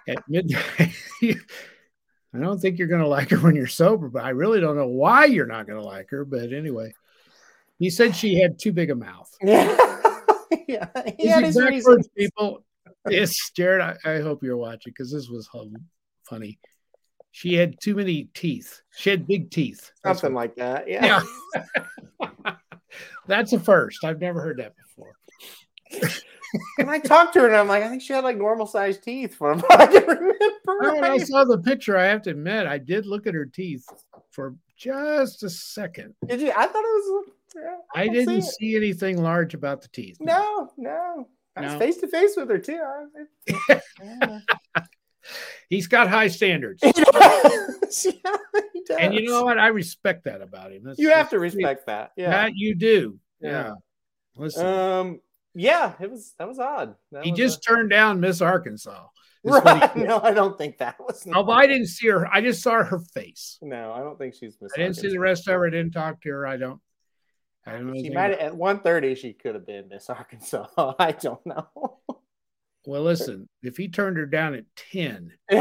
Speaker 1: at midnight, I don't think you're going to like her when you're sober, but I really don't know why you're not going to like her. But anyway, he said she had too big a mouth.
Speaker 2: yeah, yeah, he
Speaker 1: His
Speaker 2: had his reasons.
Speaker 1: people. It's Jared. I, I hope you're watching because this was funny. She had too many teeth. She had big teeth.
Speaker 2: Something like that. Yeah.
Speaker 1: yeah. That's a first. I've never heard that before.
Speaker 2: and I talked to her, and I'm like, I think she had like normal sized teeth from what I can remember.
Speaker 1: When I saw the picture, I have to admit, I did look at her teeth for just a second.
Speaker 2: Did you? I thought it was. yeah,
Speaker 1: I
Speaker 2: don't
Speaker 1: didn't
Speaker 2: see
Speaker 1: see anything large about the teeth.
Speaker 2: No, no. I was face to face with her too. I- yeah.
Speaker 1: He's got high standards.
Speaker 2: Yeah.
Speaker 1: And you know what? I respect that about him. That's-
Speaker 2: You have to respect that. Yeah.
Speaker 1: That you do. Yeah.
Speaker 2: Yeah.
Speaker 1: Listen,
Speaker 2: Um. Yeah. It was. That was odd. That
Speaker 1: he
Speaker 2: was
Speaker 1: just turned down Miss Arkansas.
Speaker 2: a-
Speaker 1: is what he
Speaker 2: right. No, I don't think that was.
Speaker 1: Oh, I didn't see her. I just saw her face.
Speaker 2: No, I don't think she's. Miss
Speaker 1: I didn't see the rest of her. I didn't talk to her. I don't. I don't know.
Speaker 2: She might at 1.30 She could have been Miss Arkansas. I don't know.
Speaker 1: Well, listen. If he turned her down at ten, you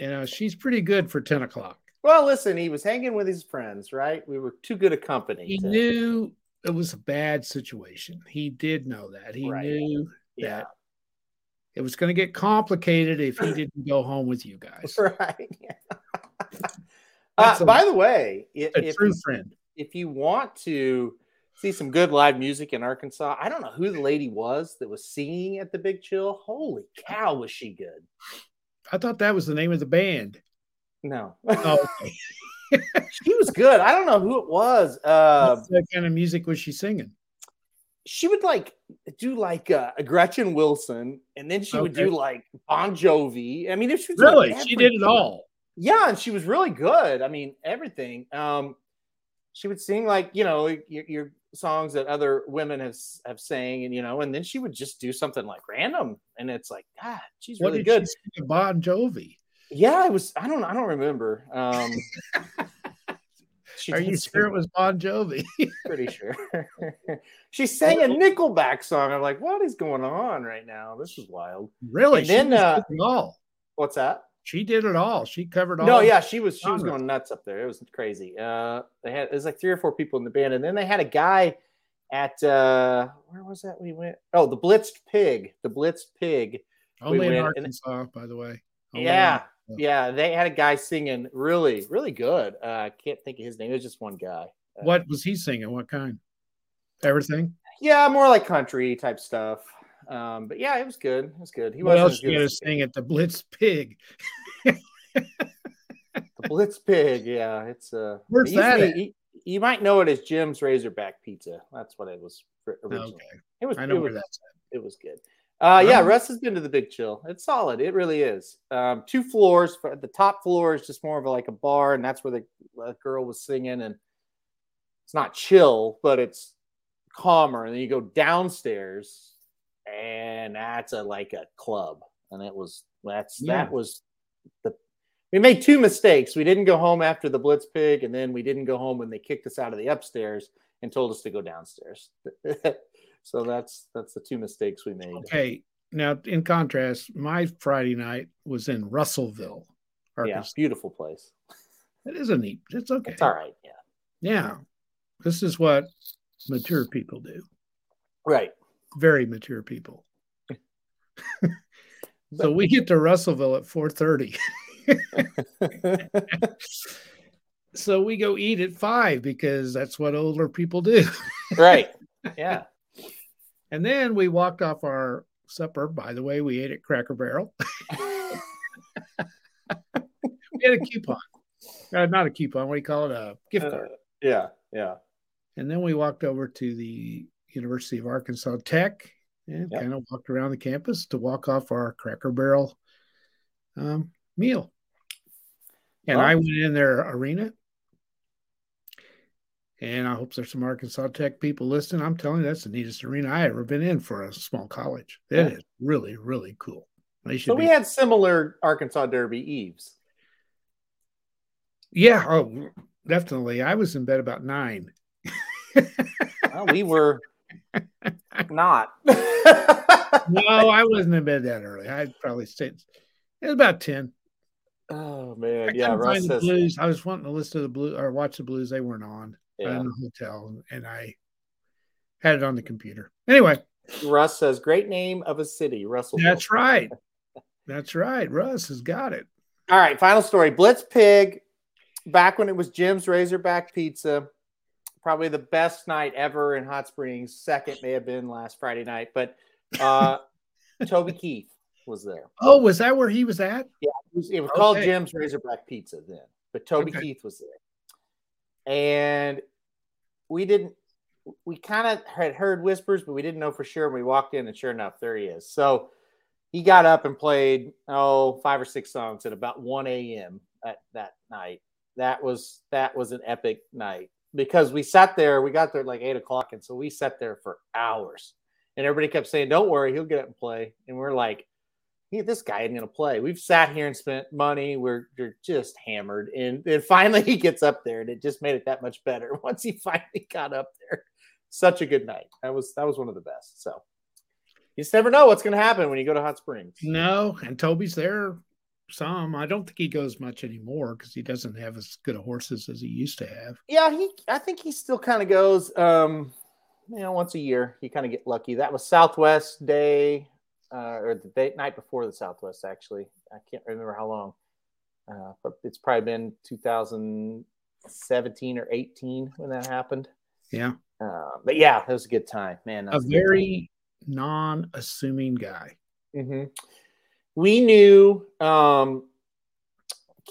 Speaker 1: know she's pretty good for ten o'clock.
Speaker 2: well, listen. He was hanging with his friends, right? We were too good a company.
Speaker 1: He
Speaker 2: to-
Speaker 1: knew it was a bad situation. He did know that. He
Speaker 2: Right.
Speaker 1: knew
Speaker 2: Yeah.
Speaker 1: that it was going to get complicated if he didn't go home with you guys.
Speaker 2: Right. Yeah. Uh,
Speaker 1: a-
Speaker 2: by the way, if,
Speaker 1: A true
Speaker 2: you
Speaker 1: friend.
Speaker 2: if you want to see some good live music in Arkansas, I don't know who the lady was that was singing at the Big Chill. Holy cow, was she good?
Speaker 1: I thought that was the name of the band.
Speaker 2: No,
Speaker 1: Oh, okay.
Speaker 2: she was good. I don't know who it was. Uh,
Speaker 1: what kind of music was she singing?
Speaker 2: she would like do like uh, Gretchen Wilson, and then she would do like Bon Jovi. I mean, if she
Speaker 1: Really? She did it all.
Speaker 2: Yeah, and she was really good. I mean, everything. Um, she would sing like you know your, your songs that other women have have sang, and you know, and then she would just do something like random, and it's like, God, she's
Speaker 1: What
Speaker 2: really good.
Speaker 1: she Bon Jovi?
Speaker 2: Yeah, it was. I don't. I don't remember. Um,
Speaker 1: Are you sure it was Bon Jovi?
Speaker 2: Pretty sure. she sang a Nickelback song. I'm like, what is going on right now? This is wild.
Speaker 1: really?
Speaker 2: And then, uh,
Speaker 1: all.
Speaker 2: What's that?
Speaker 1: She did it all. She covered all.
Speaker 2: No, yeah, she was she was going nuts up there. It was crazy. Uh, they had there's like three or four people in the band, and then they had a guy at uh, where was that we went? Oh, the Blitzed Pig, the Blitzed Pig.
Speaker 1: Only in
Speaker 2: went- and-
Speaker 1: Arkansas, by the way. Only in
Speaker 2: yeah, yeah, they had a guy singing really, really good. Uh, I can't think of his name. It was just one guy. Uh,
Speaker 1: What was he singing? What kind? Everything.
Speaker 2: Yeah, more like country type stuff. Um, but yeah, it was good. It was good. He
Speaker 1: what
Speaker 2: wasn't
Speaker 1: else
Speaker 2: as
Speaker 1: you
Speaker 2: good
Speaker 1: got to sing at the Blitz Pig?
Speaker 2: the Blitz Pig. Yeah, it's uh,
Speaker 1: Where's
Speaker 2: it used to
Speaker 1: that
Speaker 2: be- you, you might know it as Jim's Razorback Pizza. That's what it was originally.
Speaker 1: Okay,
Speaker 2: It was.
Speaker 1: I know
Speaker 2: it
Speaker 1: where
Speaker 2: was,
Speaker 1: that's
Speaker 2: It was good. Uh, yeah, Russ has been to the Big Chill. It's solid. It really is. Um, two floors. The top floor is just more of a, like a bar, and that's where the uh, girl was singing. And it's not chill, but it's calmer. And then you go downstairs, and that's a like a club. And it was that's
Speaker 1: Yeah.
Speaker 2: that was the. We made two mistakes. We didn't go home after the Blitz Pig, and then we didn't go home when they kicked us out of the upstairs and told us to go downstairs. so that's that's the two mistakes we made.
Speaker 1: Okay. Now, in contrast, my Friday night was in Russellville,
Speaker 2: Yeah, beautiful place.
Speaker 1: It is a neat. It's okay.
Speaker 2: It's all right. Yeah.
Speaker 1: Yeah. This is what mature people do.
Speaker 2: Right.
Speaker 1: Very mature people. so we get to Russellville at 4:30. so we go eat at 5 because that's what older people do.
Speaker 2: right. Yeah.
Speaker 1: And then we walked off our supper. By the way, we ate at Cracker Barrel. we had a coupon. Uh, not a coupon. What do you call it? A gift
Speaker 2: Uh,
Speaker 1: card.
Speaker 2: yeah. Yeah.
Speaker 1: And then we walked over to the University of Arkansas Tech and
Speaker 2: Yep.
Speaker 1: kind of walked around the campus to walk off our Cracker Barrel um, meal. And
Speaker 2: Well-
Speaker 1: I went in their arena. And I hope there's some Arkansas Tech people listening. I'm telling you, that's the neatest arena I ever been in for a small college. It
Speaker 2: Yeah.
Speaker 1: is really, really cool.
Speaker 2: So
Speaker 1: be.
Speaker 2: we had similar Arkansas Derby Eves.
Speaker 1: yeah, oh, definitely. I was in bed about nine.
Speaker 2: Well, we were not.
Speaker 1: no, I wasn't in bed that early. I probably stayed. It was about ten.
Speaker 2: oh
Speaker 1: I
Speaker 2: man. Yeah. Russ
Speaker 1: find the
Speaker 2: says.
Speaker 1: blues. I was wanting to listen to the blue or watch the blues. They weren't on
Speaker 2: Yeah.
Speaker 1: in the hotel, and I had it on the computer. Anyway,
Speaker 2: Russ says, "Great name of a city, Russell."
Speaker 1: that's right. That's right. Russ has got it.
Speaker 2: All right, final story. Blitz Pig, back when it was Jim's Razorback Pizza, probably the best night ever in Hot Springs. Second may have been last Friday night, but uh, Toby Keith was there.
Speaker 1: Oh, was that where he was at?
Speaker 2: It was, it was called
Speaker 1: Okay.
Speaker 2: Jim's Razorback Pizza then, but Toby
Speaker 1: Okay.
Speaker 2: Keith was there. And we didn't, we kind of had heard whispers, but we didn't know for sure. And we walked in, and sure enough, there he is. So he got up and played, oh, five or six songs at about 1 a.m. At that night. That was that was an epic night because we sat there, we got there at like eight o'clock, and so we sat there for hours. And everybody kept saying, Don't worry, he'll get up and play. And we're like, "Yeah, this guy isn't to play. We've sat here and spent money. We're, we're just hammered. And then finally he gets up there and it just made it that much better once he finally got up there. Such a good night. That was that was one of the best. So you just never know what's going to happen when you go to Hot Springs.
Speaker 1: No, and Toby's there some. I don't think he goes much anymore because he doesn't have as good a horses as he used to have.
Speaker 2: Yeah, he I think he still kind of goes um you know once a year. You kind of get lucky. That was Southwest Day uh, or the day, night before the Southwest actually. I can't remember how long. Uh, but it's probably been 2017 or 18 when that happened.
Speaker 1: Yeah,
Speaker 2: Uh, but yeah, it was a good time, man.
Speaker 1: a very non-assuming guy.
Speaker 2: hmm We knew um,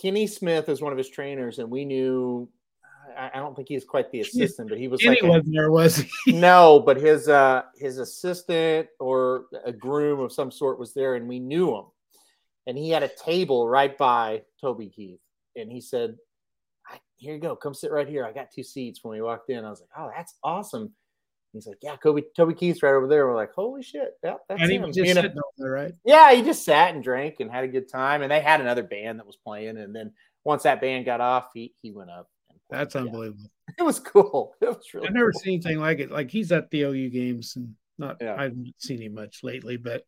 Speaker 2: Kenny Smith is one of his trainers, and we knew. I, I don't think he's quite the assistant, but he was
Speaker 1: Kenny
Speaker 2: like
Speaker 1: wasn't there, was he?
Speaker 2: no, but his uh, his assistant or a groom of some sort was there, and we knew him. And he had a table right by Toby Keith, and he said, "Here you go, come sit right here. I got two seats." When we walked in, I was like, "Oh, that's awesome." He's like, yeah, Kobe, Toby Keith's right over there. We're like, holy shit, yeah, that's
Speaker 1: and
Speaker 2: him.
Speaker 1: was just
Speaker 2: You know?
Speaker 1: there, right?
Speaker 2: Yeah, he just sat and drank and had a good time. And they had another band that was playing. And then once that band got off, he he went up. And.
Speaker 1: That's unbelievable.
Speaker 2: It was cool. It was really.
Speaker 1: I've never
Speaker 2: cool.
Speaker 1: seen anything like it. Like he's at the OU games and not
Speaker 2: Yeah.
Speaker 1: I haven't seen him much lately, but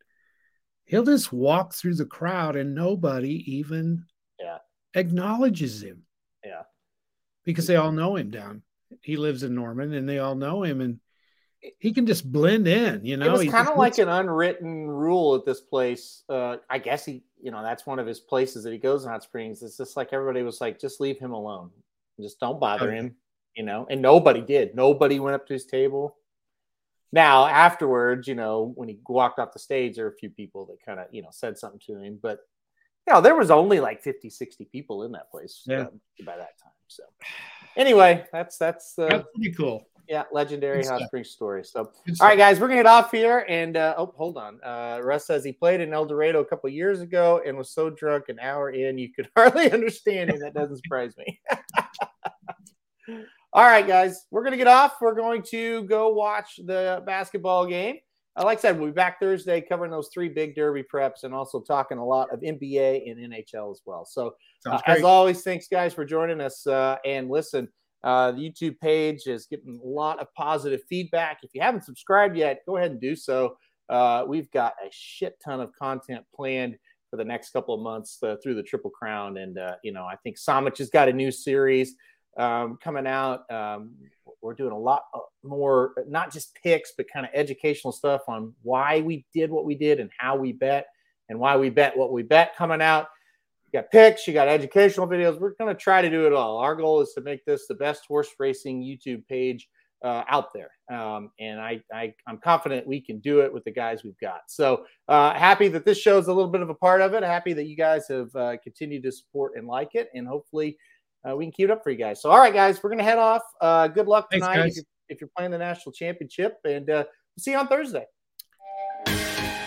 Speaker 1: he'll just walk through the crowd and nobody even
Speaker 2: Yeah.
Speaker 1: acknowledges him.
Speaker 2: Yeah.
Speaker 1: Because they all know him down. He lives in Norman and they all know him and he can just blend in, you know.
Speaker 2: it was kind of like an unwritten rule at this place. Uh, I guess he, you know, that's one of his places that he goes in Hot Springs. It's just like everybody was like, just leave him alone. Just don't bother
Speaker 1: yeah.
Speaker 2: him, you know. And nobody did. Nobody went up to his table. Now, afterwards, you know, when he walked off the stage, there were a few people that kind of, you know, said something to him. But, you know, there was only like 50, 60 people in that place
Speaker 1: Yeah.
Speaker 2: um, by that time. So, anyway, that's, that's, uh,
Speaker 1: that's pretty cool.
Speaker 2: Yeah, legendary
Speaker 1: Good
Speaker 2: Hot
Speaker 1: stuff.
Speaker 2: Springs story. So,
Speaker 1: Good
Speaker 2: all right, guys, we're gonna get off here. And uh, oh, hold on. Uh, Russ says he played in El Dorado a couple years ago and was so drunk an hour in you could hardly understand him. That doesn't surprise me. all right, guys, we're gonna get off. We're going to go watch the basketball game. Uh, like I said, we'll be back Thursday covering those three big Derby preps and also talking a lot of NBA and NHL as well. So, uh, as always, thanks guys for joining us. Uh, and listen, uh, the YouTube page is getting a lot of positive feedback. If you haven't subscribed yet, go ahead and do so. Uh, we've got a shit ton of content planned for the next couple of months uh, through the Triple Crown, and uh, you know I think Samich has got a new series um, coming out. Um, we're doing a lot uh, more, not just picks, but kind of educational stuff on why we did what we did and how we bet and why we bet what we bet coming out. You got picks, you got educational videos. We're going to try to do it all. Our goal is to make this the best horse racing YouTube page uh, out there, um, and I, I I'm confident we can do it with the guys we've got. So uh, happy that this show is a little bit of a part of it. Happy that you guys have uh, continued to support and like it, and hopefully uh, we can keep it up for you guys. So all right, guys, we're going to head off. Uh, good luck
Speaker 1: Thanks,
Speaker 2: tonight if you're, if you're playing the national championship, and uh, we'll see you on Thursday.